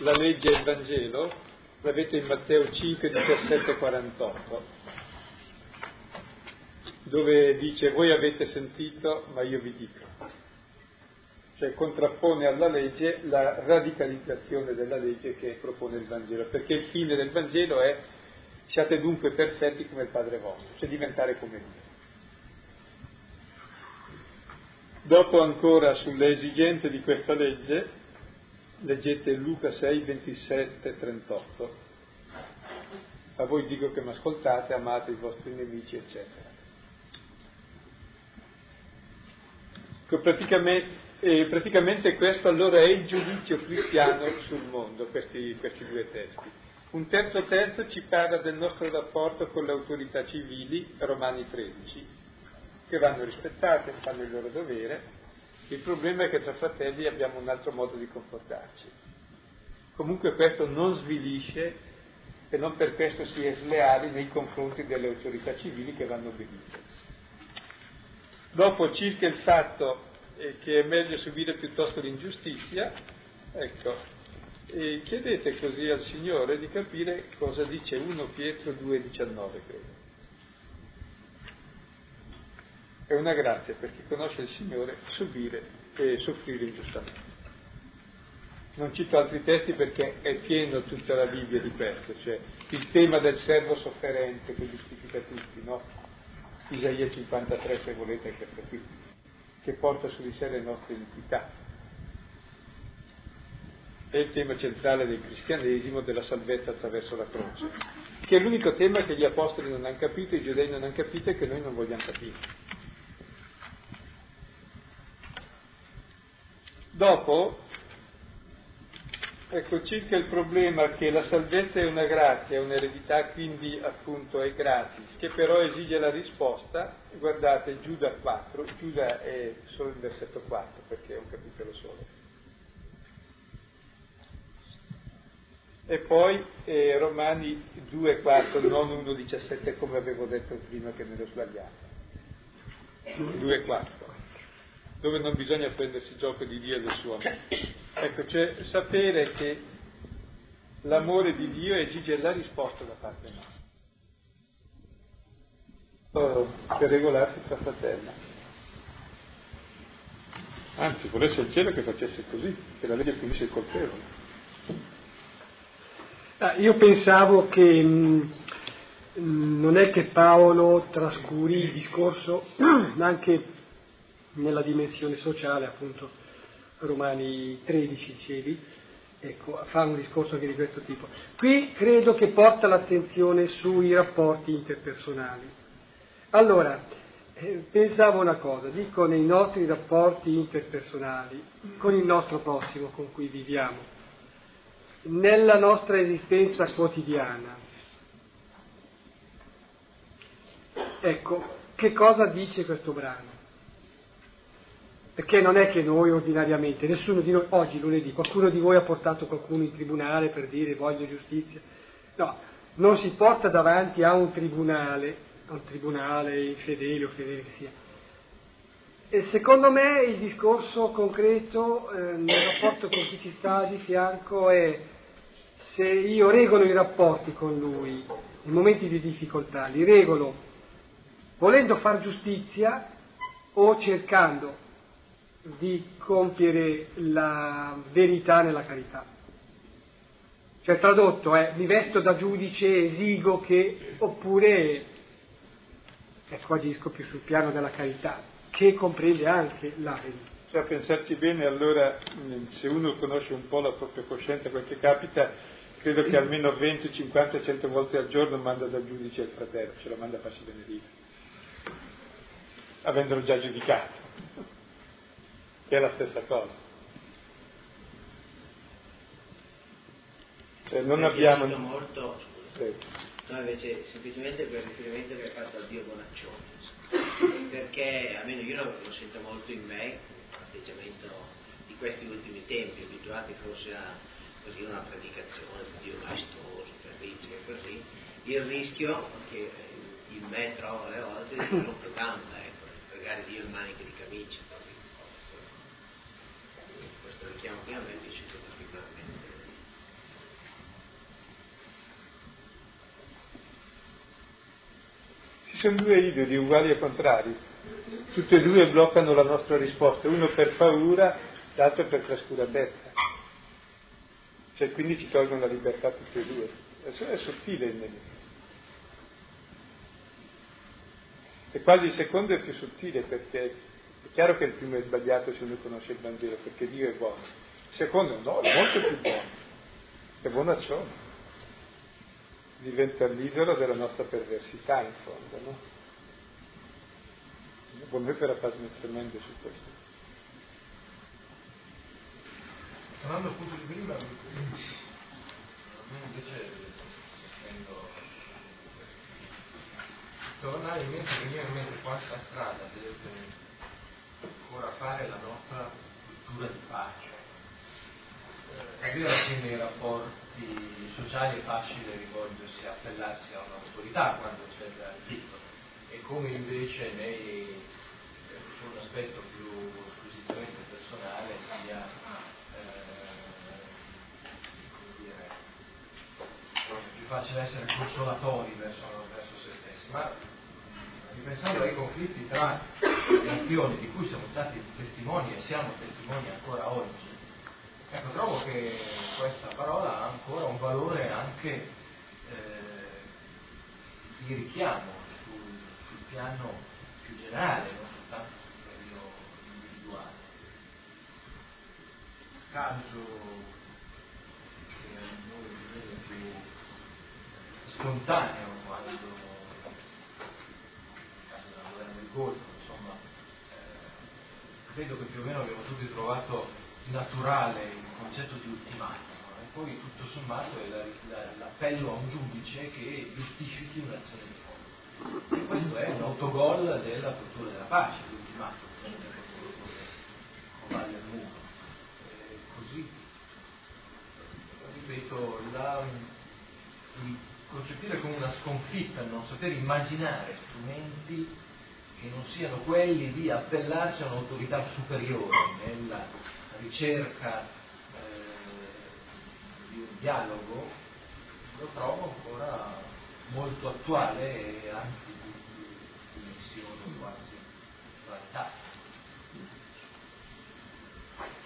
la legge e il Vangelo, l'avete in Matteo 5, 17 48, dove dice voi avete sentito, ma io vi dico cioè contrappone alla legge la radicalizzazione della legge che propone il Vangelo, perché il fine del Vangelo è siate dunque perfetti come il Padre vostro, cioè diventare come Dio. Dopo ancora sulle esigenze di questa legge, leggete Luca 6, 27, 38. A voi dico che mi ascoltate, amate i vostri nemici, eccetera. Praticamente, eh, praticamente, questo allora è il giudizio cristiano sul mondo, questi, questi due testi. Un terzo testo ci parla del nostro rapporto con le autorità civili, Romani 13, che vanno rispettate, fanno il loro dovere. Il problema è che tra fratelli abbiamo un altro modo di comportarci. Comunque questo non svilisce e non per questo si è sleali nei confronti delle autorità civili che vanno obbedite. Dopo circa il fatto eh, che è meglio subire piuttosto l'ingiustizia, ecco, e chiedete così al Signore di capire cosa dice 1 Pietro 2,19, credo. È una grazia per chi conosce il Signore subire e soffrire ingiustamente. Non cito altri testi perché è pieno tutta la Bibbia di questo, cioè il tema del servo sofferente che giustifica tutti, no? Isaia 53 se volete è questo qui, che porta su di sé le nostre iniquità. È il tema centrale del cristianesimo, della salvezza attraverso la croce, che è l'unico tema che gli apostoli non hanno capito, i giudei non hanno capito e che noi non vogliamo capire. Dopo Ecco, circa il problema che la salvezza è una grazia, è un'eredità, quindi appunto è gratis, che però esige la risposta, guardate Giuda 4, Giuda è solo il versetto 4 perché è un capitolo solo. E poi eh, Romani 2, 4, non 1, 17 come avevo detto prima che me l'ho sbagliato. 2, 4 dove non bisogna prendersi gioco di Dio e del suo amore. Ecco, cioè sapere che l'amore di Dio esige la risposta da parte nostra per regolarsi tra fratelli. Anzi, volesse il cielo che facesse così, che la legge punisce il colpevole. Ah, io pensavo che mh, non è che Paolo trascuri il discorso, ma anche nella dimensione sociale, appunto Romani 13 dicevi, ecco, fa un discorso anche di questo tipo. Qui credo che porta l'attenzione sui rapporti interpersonali. Allora, eh, pensavo una cosa, dico nei nostri rapporti interpersonali, con il nostro prossimo con cui viviamo, nella nostra esistenza quotidiana. Ecco, che cosa dice questo brano? Perché non è che noi ordinariamente, nessuno di noi, oggi lunedì, qualcuno di voi ha portato qualcuno in tribunale per dire voglio giustizia. No, non si porta davanti a un tribunale, a un tribunale infedele o fedele che sia. E secondo me il discorso concreto eh, nel rapporto con chi ci sta di fianco è se io regolo i rapporti con lui in momenti di difficoltà, li regolo volendo far giustizia o cercando di compiere la verità nella carità. Cioè tradotto è mi vesto da giudice esigo che oppure ecco agisco più sul piano della carità, che comprende anche la verità. Cioè a pensarci bene, allora se uno conosce un po' la propria coscienza, quel che capita, credo che almeno 20, 50, 100 volte al giorno manda dal giudice il fratello, ce lo manda a farsi benedire, avendolo già giudicato che è la stessa cosa. Cioè non abbiamo... molto, sì. no invece semplicemente per il riferimento che hai fatto al Dio Bonaccione, perché almeno io lo sento molto in me, l'atteggiamento di questi ultimi tempi, abituati forse a così una predicazione di Dio maestoso, terribile, così, il rischio che in me trovo alle volte di un programma, ecco, pregare Dio in maniche di camicia qui a me è piaciuto particolarmente. Ci sono due idoli uguali e contrari, tutte e due bloccano la nostra risposta, uno per paura, l'altro per trascuratezza. Cioè quindi ci tolgono la libertà tutte e due. È sottile il nemico. E quasi il secondo è più sottile perché è chiaro che il primo è sbagliato se uno conosce il Vangelo, perché Dio è buono. Il secondo no, è molto più buono. È ciò. Diventa l'idolo della nostra perversità, in fondo, no? Bonhoeffer ha fatto tremendo su questo. tornando al punto di prima, a me invece sento tornare in mente, venire in mente quanta strada deve ancora fare la nostra cultura di pace. Eh, è vero che nei rapporti sociali è facile rivolgersi, appellarsi a un'autorità quando c'è da dietro, e come invece nei, eh, su un aspetto più squisitamente personale sia più facile essere consolatori verso, verso se stessi, ma ripensando ai conflitti tra nazioni di cui siamo stati testimoni e siamo testimoni ancora oggi, ecco, trovo che questa parola ha ancora un valore anche eh, di richiamo sul, sul piano più generale, non soltanto sul piano individuale. Caso che a noi viene più spontaneo Golfo, insomma, eh, credo che più o meno abbiamo tutti trovato naturale il concetto di ultimatum e poi tutto sommato è la, la, l'appello a un giudice che giustifichi un'azione di fondo. E questo è un autogol della cultura della pace, l'ultimatum, come Valle al muro. E così, ripeto, la, il concepire come una sconfitta, non saper immaginare strumenti che non siano quelli di appellarsi a un'autorità superiore nella ricerca eh, di un dialogo, lo trovo ancora molto attuale e anzi di dimensione quasi planetaria.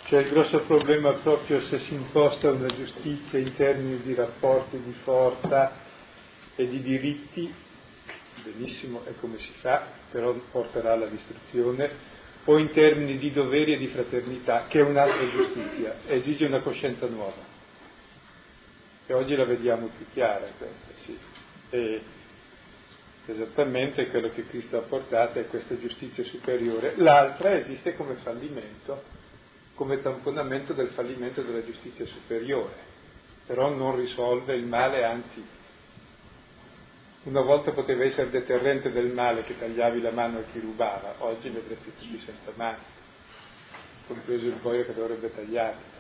Cioè il grosso problema proprio se si imposta una giustizia in termini di rapporti di forza e di diritti, benissimo è come si fa, però porterà alla distruzione, o in termini di doveri e di fraternità, che è un'altra giustizia, esige una coscienza nuova. E oggi la vediamo più chiara questa, sì. E esattamente quello che Cristo ha portato è questa giustizia superiore. L'altra esiste come fallimento, come tamponamento del fallimento della giustizia superiore, però non risolve il male, anzi una volta poteva essere deterrente del male che tagliavi la mano a chi rubava, oggi vedresti tutti senza mano, compreso il boio che dovrebbe tagliare.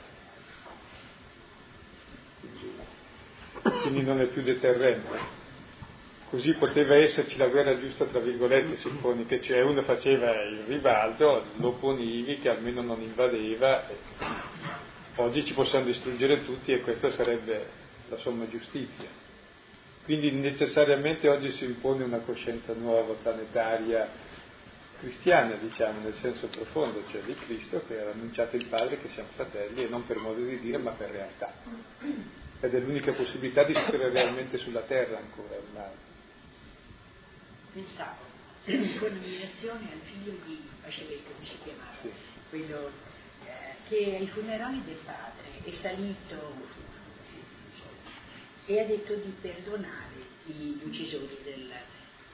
Quindi non è più deterrente. Così poteva esserci la guerra giusta, tra virgolette, si pone che cioè uno faceva il ribalto, lo ponivi che almeno non invadeva, oggi ci possiamo distruggere tutti e questa sarebbe la somma giustizia. Quindi necessariamente oggi si impone una coscienza nuova, planetaria, cristiana, diciamo, nel senso profondo, cioè di Cristo che ha annunciato il Padre che siamo fratelli e non per modo di dire ma per realtà. Ed è l'unica possibilità di vivere realmente sulla terra ancora ormai. Pensavo, con ammirazione al figlio di Pacevetto, come si chiamava, sì. quello eh, che ai funerali del padre è salito e ha detto di perdonare gli uccisori del,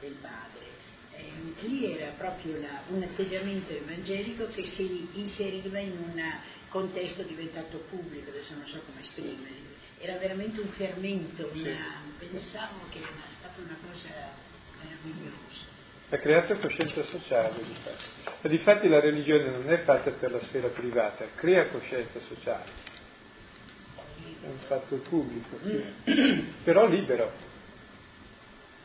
del padre. Eh, lì era proprio la, un atteggiamento evangelico che si inseriva in un contesto diventato pubblico, adesso non so come esprimerlo, era veramente un fermento, una, pensavo che era stata una cosa meravigliosa. Ha creato coscienza sociale, di E difatti la religione non è fatta per la sfera privata, crea coscienza sociale è un fatto pubblico, sì. però libero.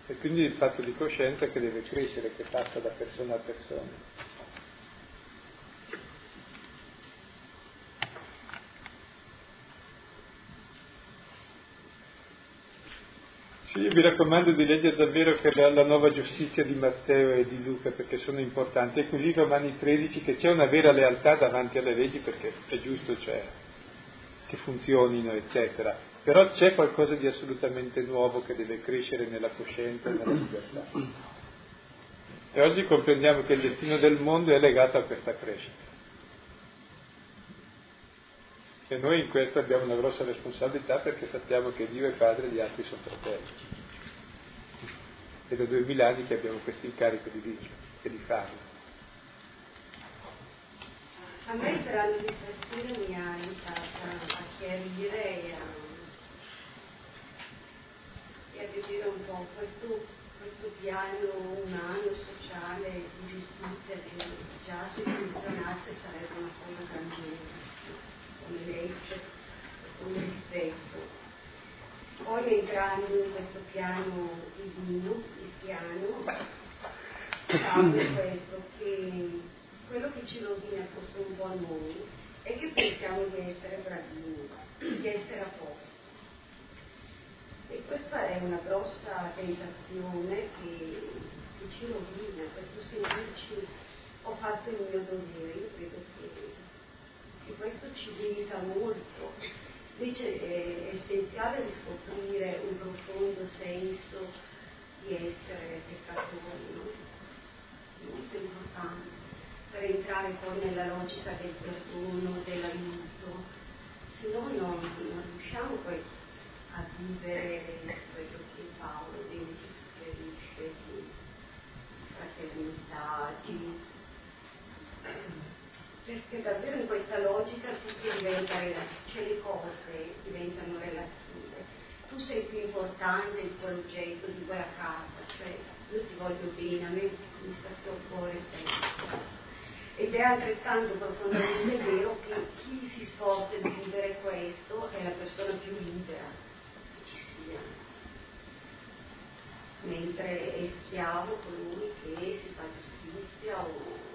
E quindi il fatto di coscienza che deve crescere, che passa da persona a persona. Sì, io vi raccomando di leggere davvero la, la, nuova giustizia di Matteo e di Luca perché sono importanti e così Romani 13 che c'è una vera lealtà davanti alle leggi perché è giusto, cioè che funzionino, eccetera. Però c'è qualcosa di assolutamente nuovo che deve crescere nella coscienza e nella libertà. E oggi comprendiamo che il destino del mondo è legato a questa crescita. E noi in questo abbiamo una grossa responsabilità perché sappiamo che Dio è padre e gli altri sono fratelli. E da duemila anni che abbiamo questo incarico di dirlo e di farlo. A me per l'amministrazione mi ha aiutata a chiarire e a, e a vedere un po' questo, questo piano umano, sociale, di giustizia che già se funzionasse sarebbe una cosa grandiosa, come legge, con rispetto. Poi entrando in questo piano divino, cristiano, cambia questo, che quello che ci rovina forse un po' a noi è che pensiamo di essere bravini, di essere a posto. E questa è una grossa tentazione che, che ci rovina, questo sentirci ho fatto il mio dovere, io credo che, che questo ci limita molto Invece è essenziale riscoprire un profondo senso di essere peccatori, no? molto importante, poi nella logica del perdono, dell'aiuto, se no non, non riusciamo poi a vivere quello che Paolo suggerisce di fraternità, di perché davvero in questa logica tutto diventa relativo, cioè le cose diventano relative. Tu sei più importante di quell'oggetto, di quella casa, cioè io ti voglio bene, a me mi sta più a cuore te. Ed è altrettanto profondamente vero che chi si sforza di vivere questo è la persona più libera che ci sia. Mentre è schiavo colui che si fa giustizia o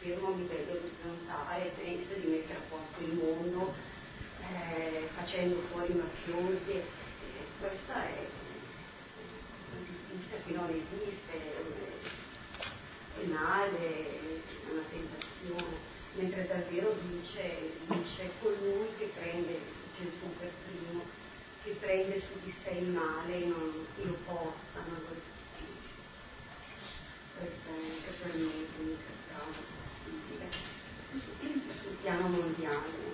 fermo a livello orizzontale e pensa di mettere a posto il mondo eh, facendo fuori mafiosi. Eh, questa è una giustizia che non esiste, è una tentazione, mentre davvero dice, dice colui che prende, Gesù per primo, che prende su di sé il male e non lo porta, non lo restituisce. Questa è anche per me l'unica strada sul piano mondiale.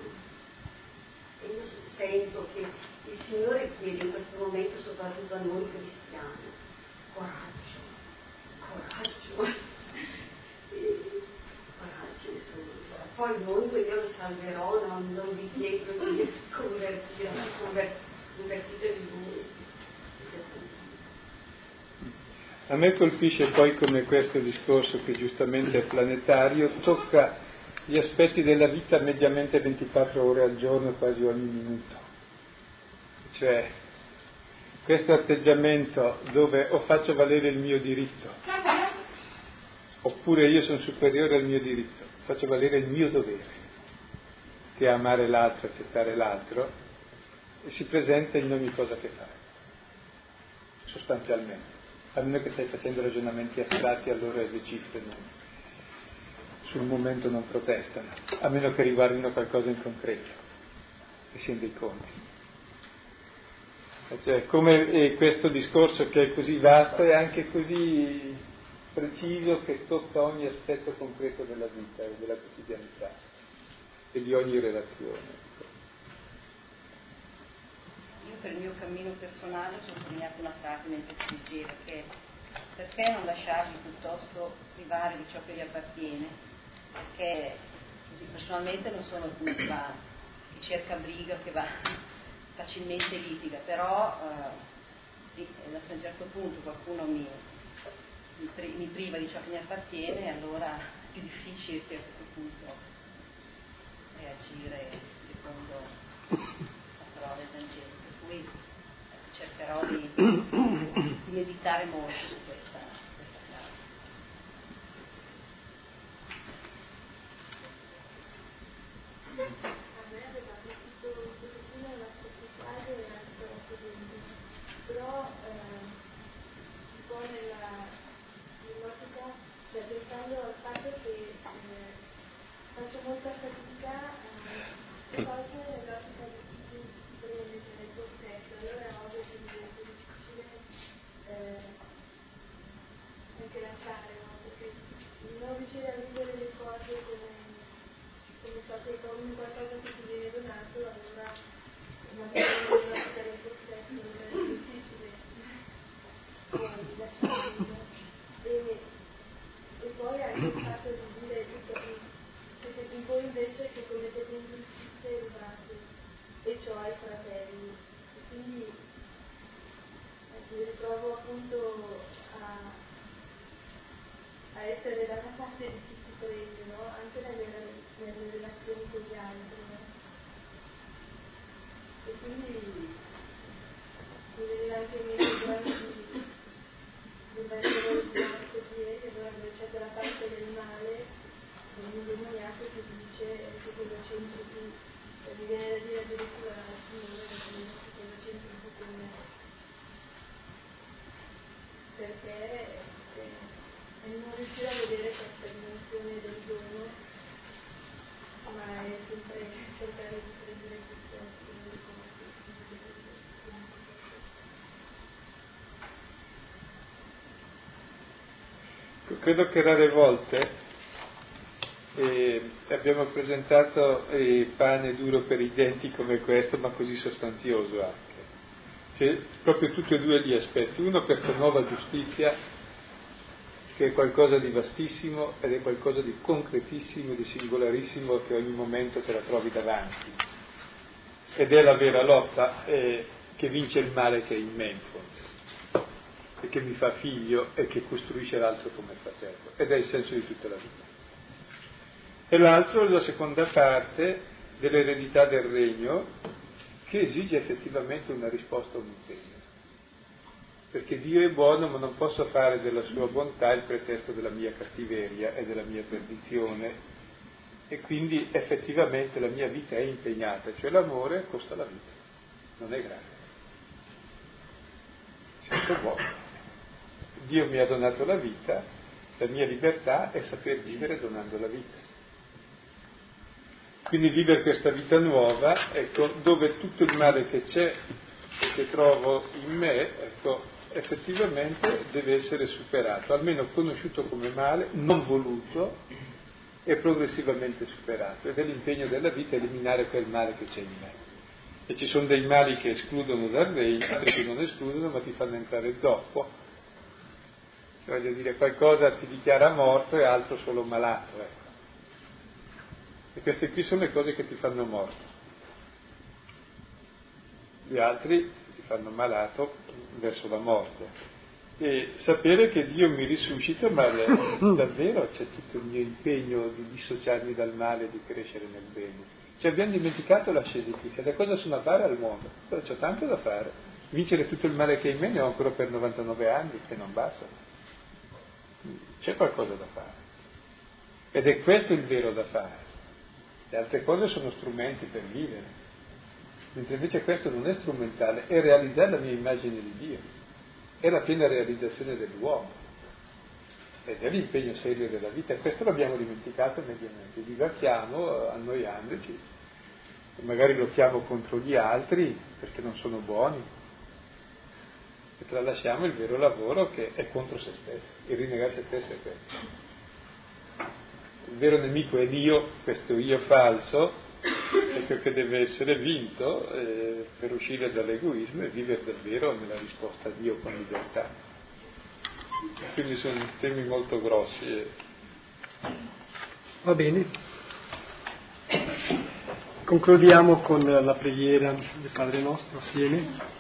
E io sento che il Signore chiede in questo momento soprattutto a noi cristiani, coraggio, coraggio. Poi voi io lo salverò, non, non vi chiedo di convertire, convertitevi voi. A me colpisce poi come questo discorso, che giustamente è planetario, tocca gli aspetti della vita mediamente 24 ore al giorno, quasi ogni minuto. Cioè, questo atteggiamento dove o faccio valere il mio diritto, oppure io sono superiore al mio diritto, faccio valere il mio dovere, che è amare l'altro, accettare l'altro, e si presenta in ogni cosa che fai, sostanzialmente. A meno che stai facendo ragionamenti astratti allora le cifre non, sul momento non protestano, a meno che riguardino qualcosa in concreto, che siano dei conti. Cioè, come questo discorso che è così vasto è anche così preciso che tocca ogni aspetto concreto della vita e della quotidianità e di ogni relazione per il mio cammino personale ho sottolineato una frase mentre scriggeva che perché non lasciarli piuttosto privare di ciò che gli appartiene? Perché così personalmente non sono uno che, va, che cerca briga, che va facilmente litiga, però eh, a un certo punto qualcuno mi, mi, mi, priva di ciò che mi appartiene, allora è più difficile che a questo punto reagire secondo la parola del Vangelo cui cercherò di, di meditare molto su questa, questa frase. A me aveva colpito un pochettino la frase e anche la presente, però eh, un po' nella, nell'ottica, cioè pensando al fatto che eh, faccio molta fatica a eh, cose nell'ottica di allora è ovvio che diventa difficile eh, anche lasciare, no? perché non riuscire a vivere le cose come, come so che come qualcosa che ti viene donato, allora magari non lasciare il tuo really Credo che rare volte eh, abbiamo presentato il pane duro per i denti come questo, ma così sostanzioso anche c'è proprio tutti e due gli aspetti. Uno questa nuova giustizia che è qualcosa di vastissimo ed è qualcosa di concretissimo, di singolarissimo che ogni momento te la trovi davanti. Ed è la vera lotta eh, che vince il male che è in me in fondo che mi fa figlio e che costruisce l'altro come fratello. Ed è il senso di tutta la vita. E l'altro è la seconda parte dell'eredità del regno che esige effettivamente una risposta a un impegno. Perché Dio è buono, ma non posso fare della sua bontà il pretesto della mia cattiveria e della mia perdizione. E quindi effettivamente la mia vita è impegnata, cioè l'amore costa la vita, non è gratis. Sento buono. Dio mi ha donato la vita, la mia libertà è saper vivere donando la vita. Quindi vivere questa vita nuova, ecco, dove tutto il male che c'è e che trovo in me, ecco, effettivamente deve essere superato, almeno conosciuto come male, non voluto e progressivamente superato. Ed è l'impegno della vita eliminare quel male che c'è in me. E ci sono dei mali che escludono dal regno, altri che non escludono ma ti fanno entrare dopo. Voglio dire qualcosa ti dichiara morto e altro solo malato. Ecco. E queste qui sono le cose che ti fanno morto. Gli altri ti fanno malato verso la morte. E sapere che Dio mi risuscita, ma davvero c'è tutto il mio impegno di dissociarmi dal male e di crescere nel bene. Ci abbiamo dimenticato l'ascesi cristiana, cosa sono a fare al mondo? Però c'ho tanto da fare. Vincere tutto il male che è in me ne ho ancora per 99 anni, che non basta. C'è qualcosa da fare. Ed è questo il vero da fare. Le altre cose sono strumenti per vivere, mentre invece questo non è strumentale, è realizzare la mia immagine di Dio, è la piena realizzazione dell'uomo. Ed è l'impegno serio della vita. E questo l'abbiamo dimenticato mediamente, divacchiamo annoiandoci, magari lottiamo contro gli altri perché non sono buoni tralasciamo il vero lavoro che è contro se stesso, il rinnegare se stesso è questo il vero nemico è l'io, questo io falso, questo che deve essere vinto eh, per uscire dall'egoismo e vivere davvero nella risposta a Dio con libertà. Quindi sono temi molto grossi. Va bene. Concludiamo con la preghiera del Padre nostro assieme.